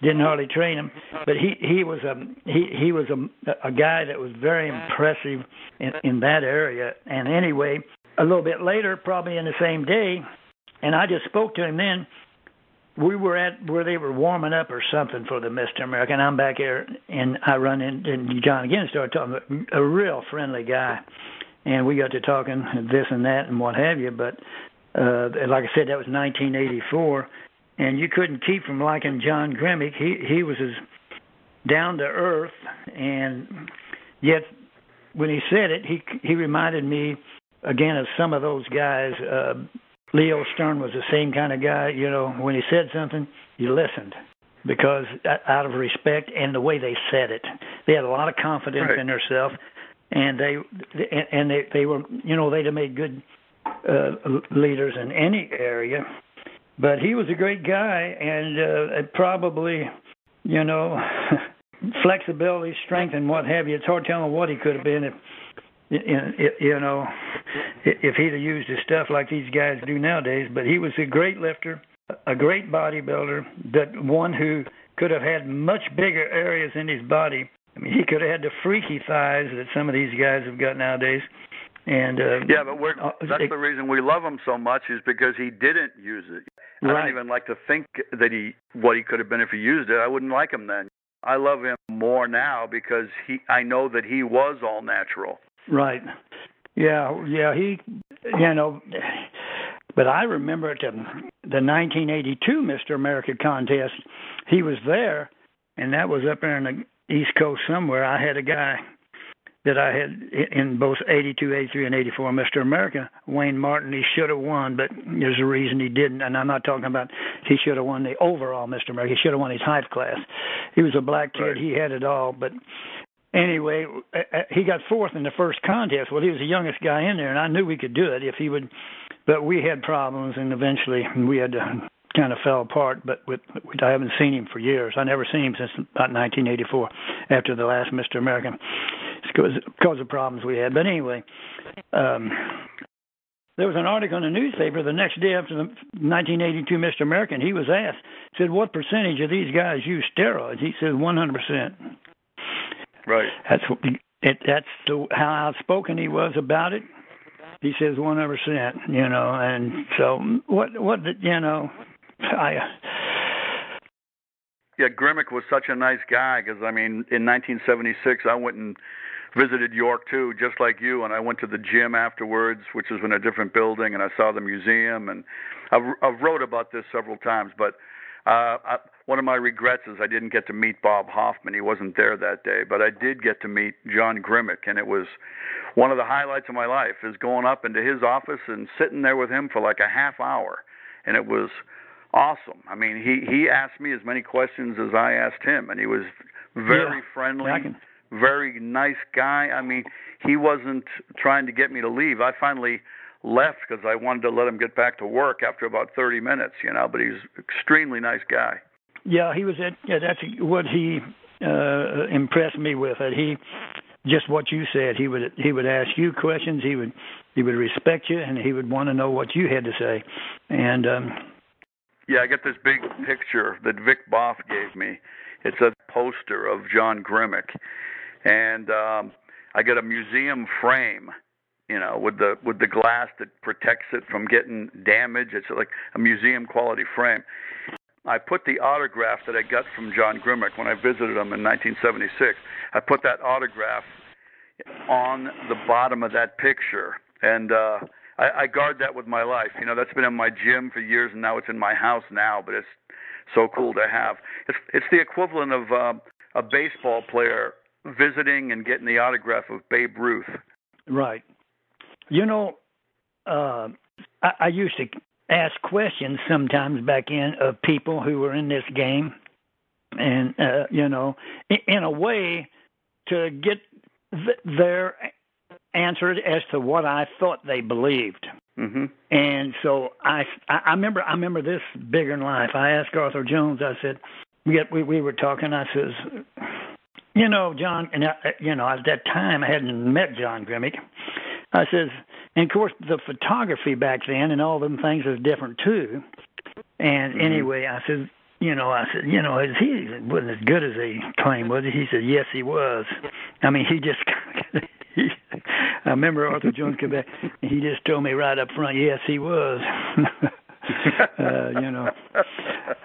Didn't hardly train him, but he he was a he he was a a guy that was very impressive in in that area. And anyway, a little bit later, probably in the same day, and I just spoke to him then we were at where they were warming up or something for the Mr. America, and I'm back there, and I run in, and John again started talking. A real friendly guy, and we got to talking this and that and what have you. But uh, like I said, that was 1984, and you couldn't keep from liking John Grimek. He he was as down to earth, and yet when he said it, he he reminded me again of some of those guys. Uh, Leo Stern was the same kind of guy. You know, when he said something, you listened because uh, out of respect and the way they said it, they had a lot of confidence Right. in themselves, and they and they they were you know they'd have made good uh, leaders in any area. But he was a great guy, and uh, probably, you know, flexibility, strength, and what have you. It's hard telling what he could have been if you you know, if he'd have used his stuff like these guys do nowadays. But he was a great lifter, a great bodybuilder, that one who could have had much bigger areas in his body. I mean, he could have had the freaky thighs that some of these guys have got nowadays. And uh, Yeah, but we're, uh, that's it- the reason we love him so much is because he didn't use it. I don't even like to think that he what he could have been if he used it. I wouldn't like him then. I love him more now because he I know that he was all natural. Right. Yeah, yeah, he, you know, but I remember at the, the 1982 Mr. America contest, he was there, and that was up there in the East Coast somewhere. I had a guy that I had in both 82, 83, and 84 Mr. America, Wayne Martin. He should have won, but there's a reason he didn't. And I'm not talking about he should have won the overall Mr. America. He should have won his height class. He was a black kid. Right. He had it all, but anyway, he got fourth in the first contest. Well, he was the youngest guy in there, and I knew we could do it if he would. But we had problems, and eventually we had to kind of fell apart. But with, with, I haven't seen him for years. I never seen him since about 1984, after the last Mr. American, because because of problems we had. But anyway. Um, there was an article in the newspaper the next day after the 1982 Mr. American. He was asked, said, "What percentage of these guys use steroids?" He said, "100 percent." Right. That's it, that's the, how outspoken he was about it. He says 100 percent, you know, and so what? What? You know, I. Yeah, Grimek was such a nice guy because I mean, in 1976, I went and visited York too, just like you, and I went to the gym afterwards, which was in a different building, and I saw the museum, and I've, I've wrote about this several times, but. Uh, I, one of my regrets is I didn't get to meet Bob Hoffman. He wasn't there that day, but I did get to meet John Grimek, and it was one of the highlights of my life. Is going up into his office and sitting there with him for like a half hour, and it was awesome. I mean, he he asked me as many questions as I asked him, and he was very yeah, friendly, can... very nice guy. I mean, he wasn't trying to get me to leave. I finally left because I wanted to let him get back to work after about 30 minutes, you know. But he's extremely nice guy. Yeah, he was. At, yeah, that's what he uh impressed me with. That he just what you said. He would he would ask you questions. He would he would respect you, and he would want to know what you had to say. And um, yeah, I got this big picture that Vic Boff gave me. It's a poster of John Grimek, and um, I got a museum frame you know, with the with the glass that protects it from getting damaged. It's like a museum quality frame. I put the autograph that I got from John Grimek when I visited him in 1976. I put that autograph on the bottom of that picture, and uh, I, I guard that with my life. You know, that's been in my gym for years, and now it's in my house now. But it's so cool to have. It's it's the equivalent of uh, a baseball player visiting and getting the autograph of Babe Ruth. Right. You know, uh, I, I used to ask questions sometimes back in of people who were in this game, and uh, you know, in, in a way to get th- their answer as to what I thought they believed. Mm-hmm. And so I, I remember, I remember this bigger than life. I asked Arthur Jones. I said, we we, we were talking. I says, you know, John, and I, you know, at that time I hadn't met John Grimek. I says, and of course the photography back then and all them things was different too. And mm-hmm. anyway, I said, you know, I said, you know, is he wasn't as good as he claimed, was he? He said, yes, he was. I mean, he just. he, I remember Arthur Jones came back, and he just told me right up front, yes, he was. uh, you know,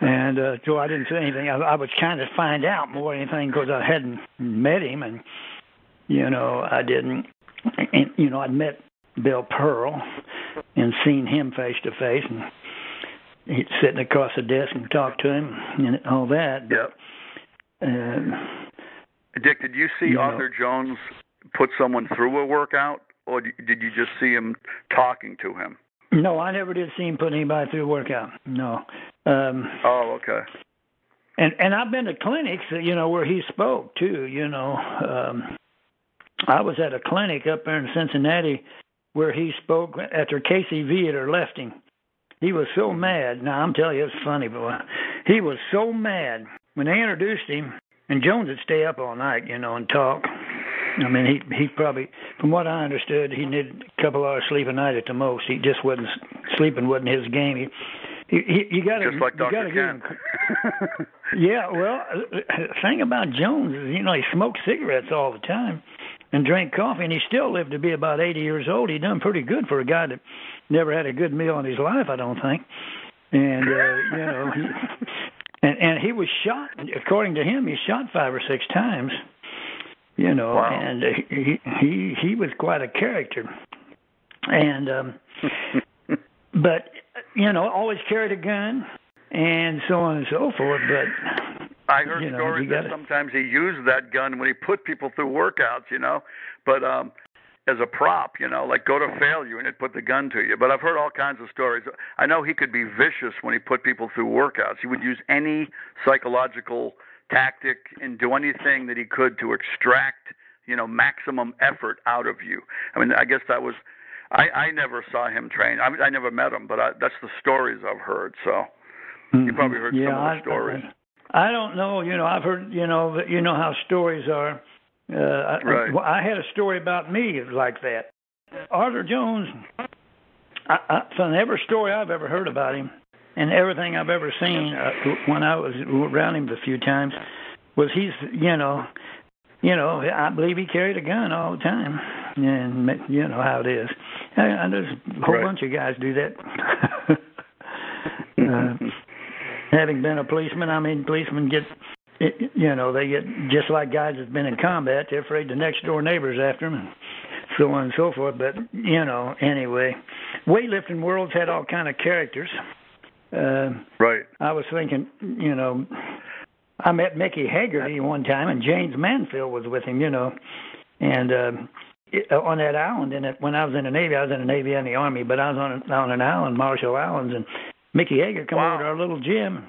and uh, so I didn't say anything. I, I was trying to find out more anything because I hadn't met him, and you know, I didn't and you know, I'd met Bill Pearl and seen him face to face, and he'd sitting across the desk and talk to him and all that. Yep. Uh, Dick, did you see you Arthur know, Jones put someone through a workout, or did you just see him talking to him? No, I never did see him put anybody through a workout. No. Um, oh, okay. And and I've been to clinics, you know, where he spoke too. You know, um, I was at a clinic up there in Cincinnati where he spoke after Casey Viator left him. He was so mad. Now I'm telling you, it's funny, but he was so mad when they introduced him. And Jones would stay up all night, you know, and talk. I mean, he he probably, from what I understood, he needed a couple hours sleep a night at the most. He just wasn't sleeping wasn't his game. He he, he you got to just like you got to yeah, well, the thing about Jones is, you know, he smoked cigarettes all the time and drank coffee, and he still lived to be about 80 years old. He done pretty good for a guy that never had a good meal in his life, I don't think. And uh, you know, he, and and he was shot. According to him, he shot five or six times. You know, wow. and he he he was quite a character. And um but you know, always carried a gun and so on and so forth. But I heard you know, stories that sometimes he used that gun when he put people through workouts, you know, but um as a prop, you know, like go to fail you and it put the gun to you. But I've heard all kinds of stories. I know he could be vicious when he put people through workouts. He would use any psychological tactic and do anything that he could to extract, you know, maximum effort out of you. I mean, I guess that was I I never saw him train. I I never met him, but I, that's the stories I've heard. So you probably heard yeah, some of the stories. I, I don't know. You know, I've heard. You know, you know how stories are. Uh, right. I, I had a story about me like that. Arthur Jones. I, I, from every story I've ever heard about him, and everything I've ever seen uh, when I was around him a few times, was he's you know, you know I believe he carried a gun all the time, and you know how it is. And there's a whole Right. bunch of guys do that. uh, having been a policeman, I mean, policemen get, it, you know, they get just like guys that's been in combat. They're afraid the next door neighbors after them, and so on and so forth. But you know, anyway, weightlifting worlds had all kind of characters. Uh, right. I was thinking, you know, I met Mickey Haggerty one time, and Jayne Mansfield was with him, you know, and. Uh, on that island, and it, when I was in the Navy, I was in the Navy and the Army, but I was on on an island, Marshall Islands, and Mickey Hager come wow. over to our little gym,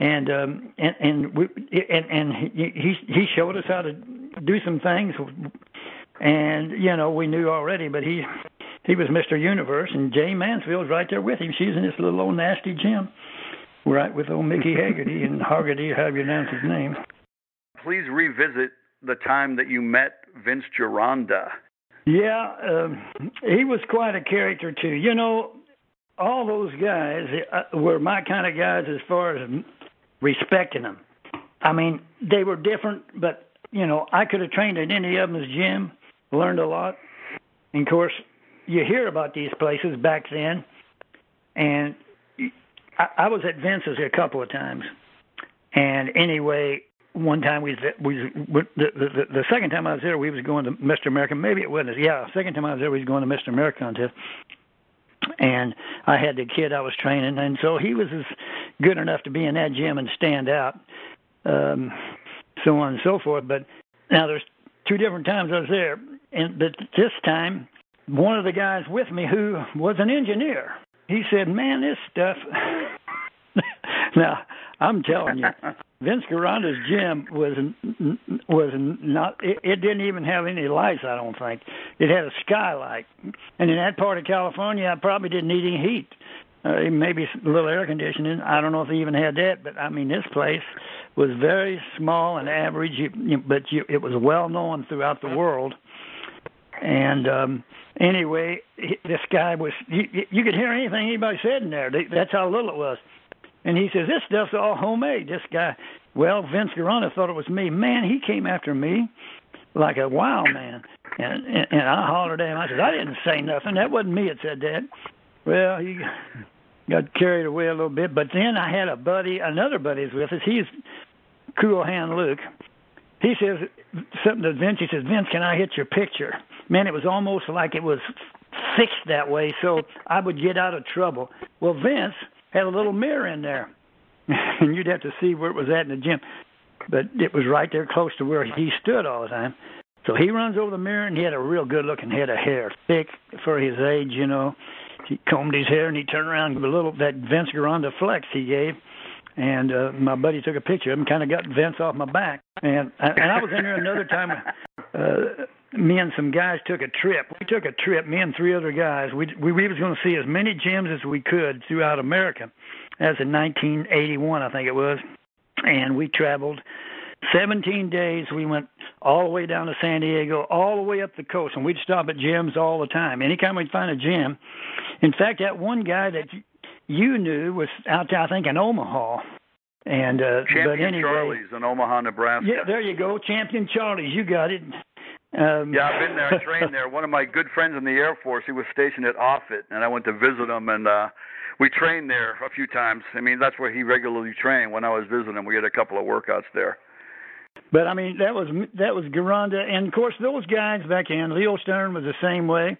and um, and and we and and he he showed us how to do some things, and you know we knew already, but he he was Mr. Universe, and Jayne Mansfield's right there with him. She's in this little old nasty gym, right with old Mickey Haggerty and Hargady, however you pronounce his name. Please revisit the time that you met Vince Gironda. Yeah, um, he was quite a character too. You know, all those guys uh, were my kind of guys as far as respecting them. I mean, they were different, but you know, I could have trained at any of them's gym, learned a lot. And of course, you hear about these places back then, and I, I was at Vince's a couple of times. And anyway, one time we we the, the the second time I was there, we was going to Mr. America. Maybe it wasn't. Yeah, second time I was there, we was going to Mr. America contest. And I had the kid I was training, and so he was as good enough to be in that gym and stand out, um, so on and so forth. But now there's two different times I was there, and but this time one of the guys with me who was an engineer. He said, "Man, this stuff." now, I'm telling you, Vince Gironda's gym was was not. It, it didn't even have any lights. I don't think it had a skylight, and in that part of California, I probably didn't need any heat. Uh, maybe a little air conditioning. I don't know if they even had that, but I mean, this place was very small and average, but you, it was well known throughout the world. And um, anyway, he, this guy was, he, you could hear anything anybody said in there. That's how little it was. And he says, This stuff's all homemade. This guy, well, Vince Gironda thought it was me. Man, he came after me like a wild man. And, and, and I hollered at him. I said, I didn't say nothing. That wasn't me that said that. Well, he got carried away a little bit. But then I had a buddy, another buddy's with us. He's Cool Hand Luke. He says something to Vince. He says, Vince, can I hit your picture? Man, it was almost like it was fixed that way so I would get out of trouble. Well, Vince had a little mirror in there, and you'd have to see where it was at in the gym, but it was right there close to where he stood all the time. So he runs over the mirror, and he had a real good-looking head of hair, thick for his age, you know. He combed his hair, and he turned around with a little that Vince Gironda flex he gave and uh, my buddy took a picture of him, kind of got Vince off my back, and and I was in there another time. Uh, me and some guys took a trip. We took a trip, me and three other guys. We we, we was going to see as many gyms as we could throughout America. As in 1981, I think it was, and we traveled 17 days. We went all the way down to San Diego, all the way up the coast, and we'd stop at gyms all the time. Anytime we'd find a gym. In fact, that one guy that you knew was out there, I think, in Omaha. And uh, Champion but anyway, Charlie's in Omaha, Nebraska. Yeah, there you go, Champion Charlie's. You got it. Um, yeah, I've been there. I trained there. One of my good friends in the Air Force, he was stationed at Offutt, and I went to visit him, and uh, we trained there a few times. I mean, that's where he regularly trained. When I was visiting him, we had a couple of workouts there. But I mean, that was that was Gironda, and of course those guys back in. Leo Stern was the same way.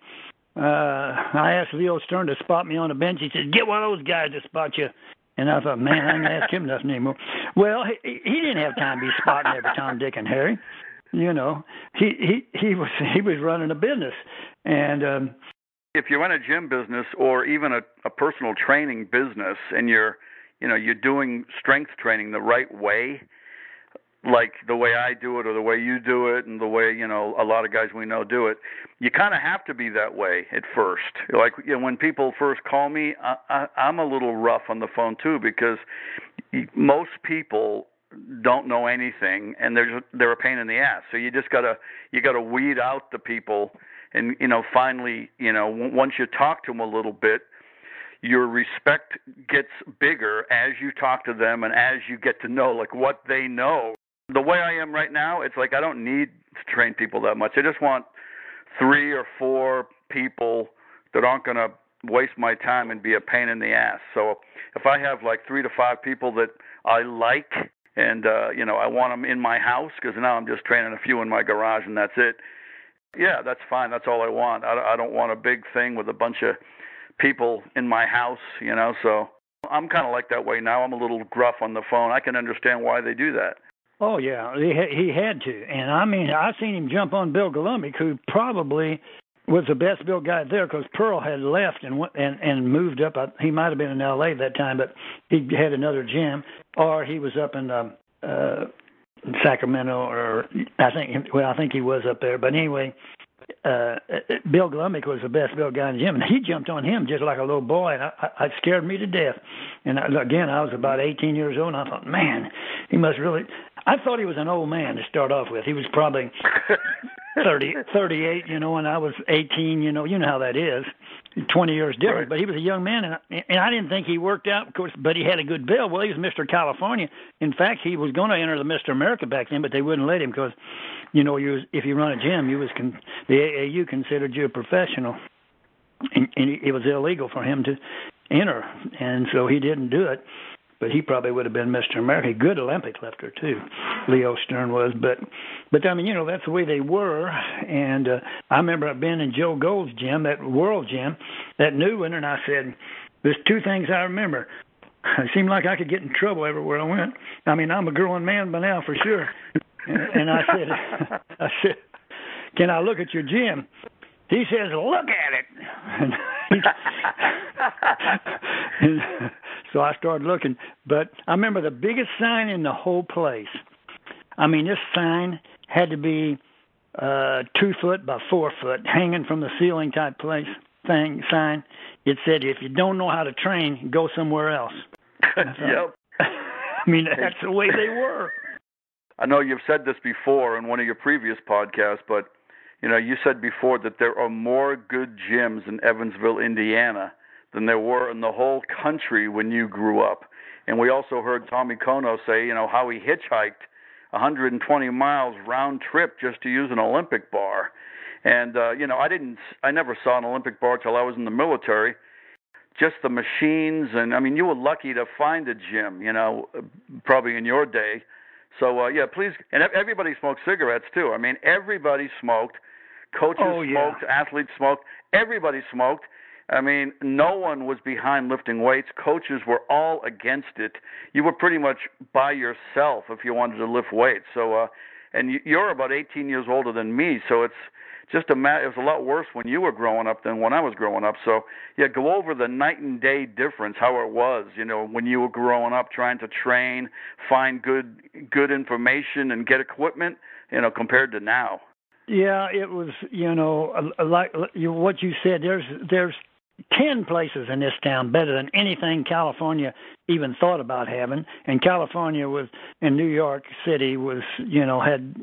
Uh, I asked Leo Stern to spot me on the bench. He said, "Get one of those guys to spot you." And I thought, man, I didn't ask him nothing anymore. Well, he, he didn't have time to be spotting every Tom, Dick, and Harry you know he he he was he was running a business. And um if you run a gym business or even a, a personal training business and you're you know you're doing strength training the right way like the way I do it or the way you do it and the way you know a lot of guys we know do it you kind of have to be that way at first. Like you know, when people first call me I, I I'm a little rough on the phone too because most people don't know anything and they're just, they're a pain in the ass. So you just gotta you gotta weed out the people, and you know finally you know once you talk to them a little bit, your respect gets bigger as you talk to them and as you get to know like what they know. The way I am right now, it's like I don't need to train people that much. I just want three or four people that aren't going to waste my time and be a pain in the ass. So if I have like three to five people that I like and uh, you know I want them in my house because now I'm just training a few in my garage and that's it. Yeah, that's fine. That's all I want. I, I don't want a big thing with a bunch of people in my house, you know. So I'm kind of like that way now. I'm a little gruff on the phone. I can understand why they do that. Oh yeah, he he had to, and I mean I seen him jump on Bill Golumbik, who probably was the best built guy there because Pearl had left and went and and moved up. He might have been in L.A. that time, but he had another gym, or he was up in um, uh, Sacramento, or I think well, I think he was up there. But anyway, uh, Bill Glumick was the best built guy in the gym, and he jumped on him just like a little boy, and I, I, it scared me to death. And I, again, I was about 18 years old, and I thought, man, he must really. I thought he was an old man to start off with. He was probably thirty, thirty-eight, you know, and I was 18, you know, you know how that is. 20 years different, right. but he was a young man, and I, and I didn't think he worked out, of course, but he had a good bill. Well, he was Mr. California. In fact, he was going to enter the Mr. America back then, but they wouldn't let him because, you know, you was, if you run a gym, you was con- the AAU considered you a professional, and, and it was illegal for him to enter, and so he didn't do it but he probably would have been Mr. America. Good Olympic lifter too, Leo Stern was. But but I mean, you know, that's the way they were. And uh, I remember being in Joe Gold's gym, that World Gym, that new one, and I said, "There's two things I remember." It seemed like I could get in trouble everywhere I went. I mean, I'm a growing man by now for sure. And I said, I said, "Can I look at your gym?" He says, "Look at it." and so I started looking. But I remember the biggest sign in the whole place. I mean, this sign had to be uh, two foot by four foot, hanging from the ceiling type place thing sign. It said, "If you don't know how to train, go somewhere else." yep. I mean, that's the way they were. I know you've said this before in one of your previous podcasts, but you know, you said before that there are more good gyms in Evansville, Indiana than there were in the whole country when you grew up. And we also heard Tommy Kono say, you know, how he hitchhiked 120 miles round trip just to use an Olympic bar. And uh, you know, I didn't, I never saw an Olympic bar till I was in the military. Just the machines, and I mean, you were lucky to find a gym, you know, probably in your day. So uh, yeah, please, and everybody smoked cigarettes too. I mean, everybody smoked. Coaches oh, yeah. smoked, athletes smoked, everybody smoked. I mean, no one was behind lifting weights. Coaches were all against it. You were pretty much by yourself if you wanted to lift weights. So, uh, and you're about 18 years older than me, so it's just a matter. It was a lot worse when you were growing up than when I was growing up. So, yeah, go over the night and day difference, how it was, you know, when you were growing up, trying to train, find good good information, and get equipment, you know, compared to now. Yeah, it was, you know, like what you said. There's there's ten places in this town better than anything California even thought about having. And California was in New York City was you know had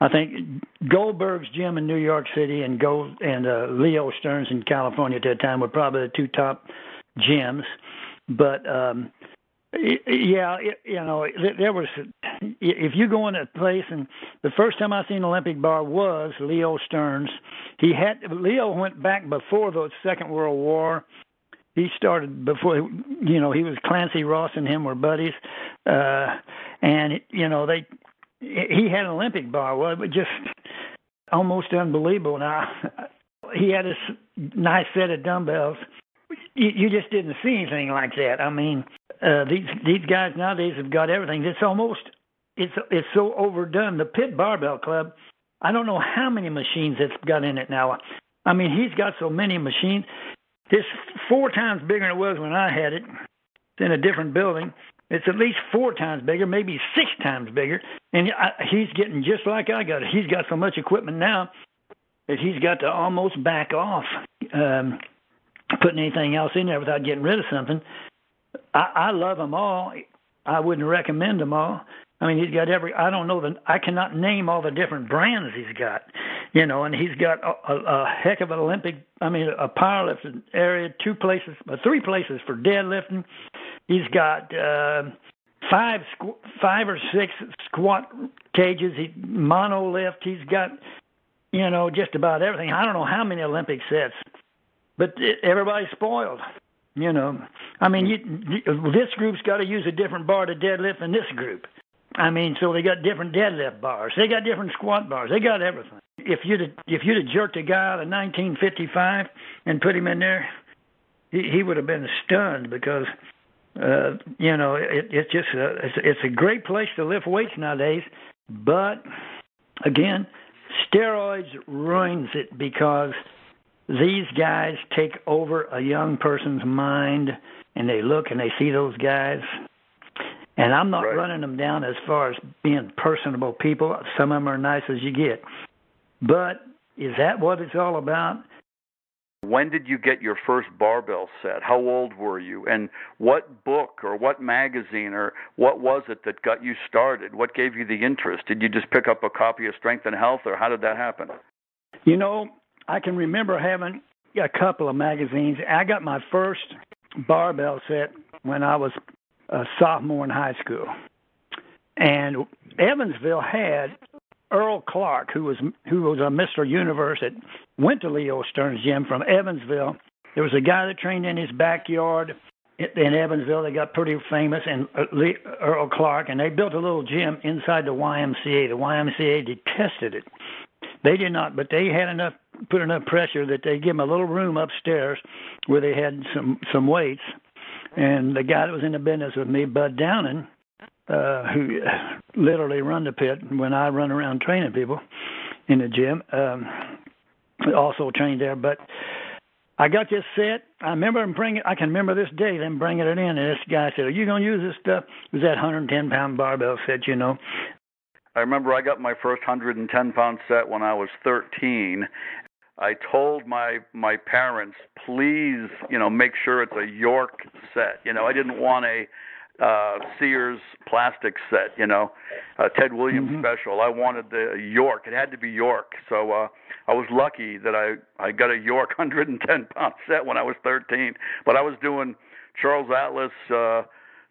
I think Goldberg's gym in New York City and Gold and uh, Leo Stern's in California at that time were probably the two top gyms. But um yeah, you know, there was. If you go in a place, and the first time I seen Olympic bar was Leo Stern's. He had Leo went back before the Second World War. He started before, you know, he was Clancy Ross and him were buddies, uh, and you know they. He had an Olympic bar. Well, it was just almost unbelievable. Now he had a nice set of dumbbells. You, you just didn't see anything like that. I mean, uh, these these guys nowadays have got everything. It's almost it's it's so overdone. The Pit Barbell Club, I don't know how many machines it's got in it now. I mean, he's got so many machines. It's four times bigger than it was when I had it. It's in a different building. It's at least four times bigger, maybe six times bigger. And I, he's getting just like I got it. He's got so much equipment now that he's got to almost back off um, putting anything else in there without getting rid of something. I, I love them all. I wouldn't recommend them all. I mean, he's got every. I don't know the. I cannot name all the different brands he's got, you know. And he's got a, a, a heck of an Olympic. I mean, a powerlifting area, two places, uh, three places for deadlifting. He's got uh, five, squ- five or six squat cages. He mono lift. He's got, you know, just about everything. I don't know how many Olympic sets, but everybody's spoiled. You know, I mean, you, this group's got to use a different bar to deadlift than this group. I mean, so they got different deadlift bars. They got different squat bars. They got everything. If you'd have, if you'd have jerked a guy out of 1955 and put him in there, he, he would have been stunned because, uh, you know, it, it's just a, it's, it's a great place to lift weights nowadays. But again, steroids ruins it because these guys take over a young person's mind and they look and they see those guys and I'm not Right. running them down as far as being personable people. Some of them are nice as you get. But is that what it's all about? When did you get your first barbell set? How old were you? And what book or what magazine or what was it that got you started? What gave you the interest? Did you just pick up a copy of Strength and Health or how did that happen? You know, I can remember having a couple of magazines. I got my first barbell set when I was a sophomore in high school. And Evansville had Earl Clark, who was who was a Mr. Universe that went to Leo Stern's gym from Evansville. There was a guy that trained in his backyard in Evansville. They got pretty famous, and uh, Earl Clark, and they built a little gym inside the YMCA. The YMCA detested it. They did not, but they had enough put enough pressure that they give them a little room upstairs where they had some some weights. And the guy that was in the business with me, Bud Downing, uh, who literally run the pit when I run around training people in the gym, um, also trained there. But I got this set. I remember them bringing. I can remember this day them bringing it in, and this guy said, "Are you going to use this stuff?" It was that 110 pound barbell set, you know. I remember I got my first 110 pound set when I was 13. I told my my parents, please, you know, make sure it's a York set. You know, I didn't want a uh Sears plastic set, you know, a Ted Williams special. I wanted the York. It had to be York. So uh I was lucky that I I got a York 110 pound set when I was 13. But I was doing Charles Atlas uh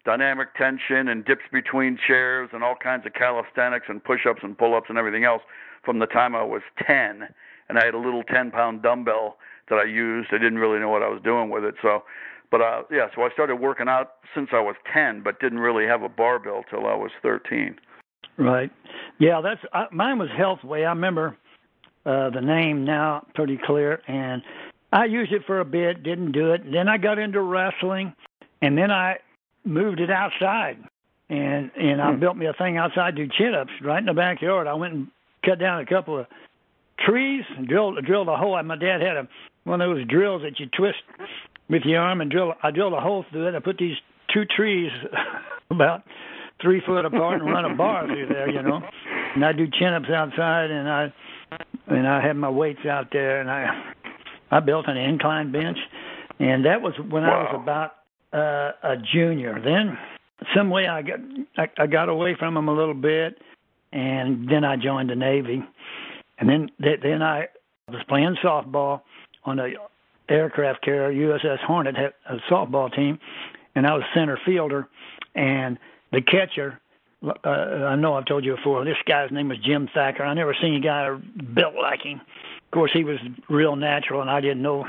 dynamic tension and dips between chairs and all kinds of calisthenics and push-ups and pull-ups and everything else from the time I was 10 and I had a little 10 pound dumbbell that I used. I didn't really know what I was doing with it. So, but uh, yeah, so I started working out since I was 10, but didn't really have a barbell till I was 13. Right. Yeah, that's uh, mine was Healthway. I remember uh the name now pretty clear and I used it for a bit, didn't do it. Then I got into wrestling and then I moved it outside. And and I built me a thing outside to do chin-ups right in the backyard. I went and cut down a couple of trees and drilled drilled a hole. My dad had a one of those drills that you twist with your arm and drill. I drilled a hole through it. I put these two trees about three foot apart and run a bar through there, you know. And I do chin ups outside, and I and I had my weights out there, and I I built an incline bench, and that was when I was about uh, a junior. Then some way I got I, I got away from them a little bit, and then I joined the Navy, and then then I was playing softball on a aircraft carrier USS Hornet had a softball team, and I was center fielder, and the catcher. Uh, I know I've told you before. This guy's name was Jim Thacker. I never seen a guy built like him. Of course, he was real natural, and I didn't know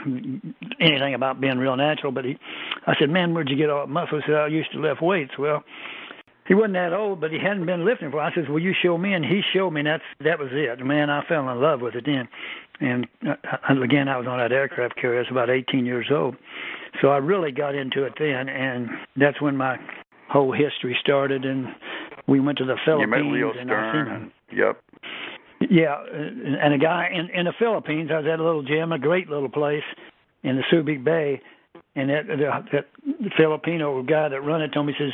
anything about being real natural. But he, I said, "Man, where'd you get all that muscle?" He said, "I used to lift weights." Well, he wasn't that old, but he hadn't been lifting for. I says, "Well, you show me," and he showed me. And that's that was it. Man, I fell in love with it then. And uh, again, I was on that aircraft carrier. I was about 18 years old, so I really got into it then, and that's when my whole history started. And we went to the Philippines. You met Leo and Stern. And, yep. Yeah, and a guy in in the Philippines. I was at a little gym, a great little place in the Subic Bay, and that, that, that Filipino guy that run it told me says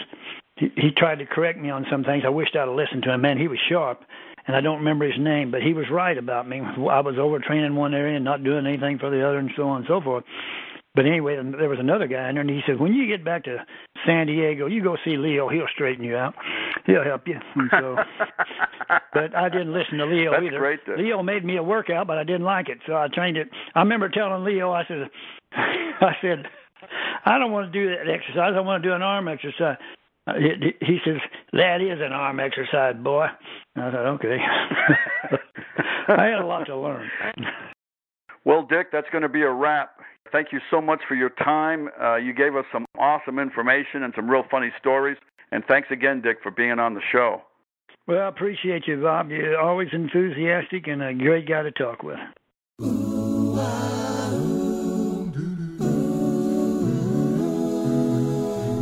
he, he tried to correct me on some things. I wished I'd have listened to him. Man, he was sharp, and I don't remember his name, but he was right about me. I was overtraining one area and not doing anything for the other, and so on and so forth. But anyway, there was another guy in there, and he said, when you get back to San Diego, you go see Leo. He'll straighten you out. He'll help you. And so, but I didn't listen to Leo That's either. great. Leo made me a workout, but I didn't like it, so I trained it. I remember telling Leo, I said, I said, I don't want to do that exercise. I want to do an arm exercise. Uh, He he says, that is an arm exercise, boy. And I said, okay. I had a lot to learn. Well, Dick, that's going to be a wrap. Thank you so much for your time. Uh, you gave us some awesome information and some real funny stories. And thanks again, Dick, for being on the show. Well, I appreciate you, Bob. You're always enthusiastic and a great guy to talk with.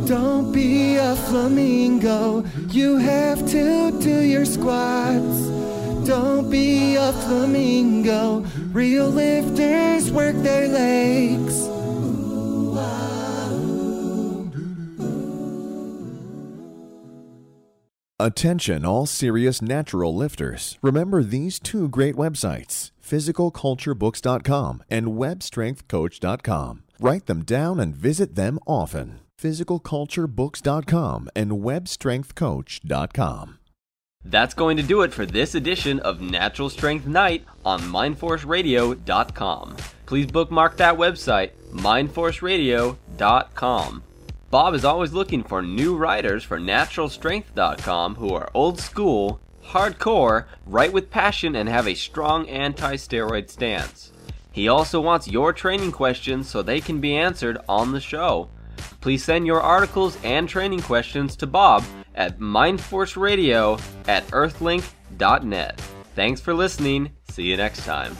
Don't be a flamingo. You have to do your squats. Don't be a flamingo. Real lifters work their legs. Attention, all serious natural lifters. Remember these two great websites physicalculturebooks.com and webstrengthcoach.com. Write them down and visit them often. physicalculturebooks.com and webstrengthcoach.com. That's going to do it for this edition of Natural Strength Night on mindforceradio.com. Please bookmark that website, mindforceradio.com. Bob is always looking for new writers for naturalstrength.com who are old school, hardcore, write with passion, and have a strong anti steroid stance. He also wants your training questions so they can be answered on the show. Please send your articles and training questions to Bob at mindforceradio at earthlink.net. Thanks for listening. See you next time.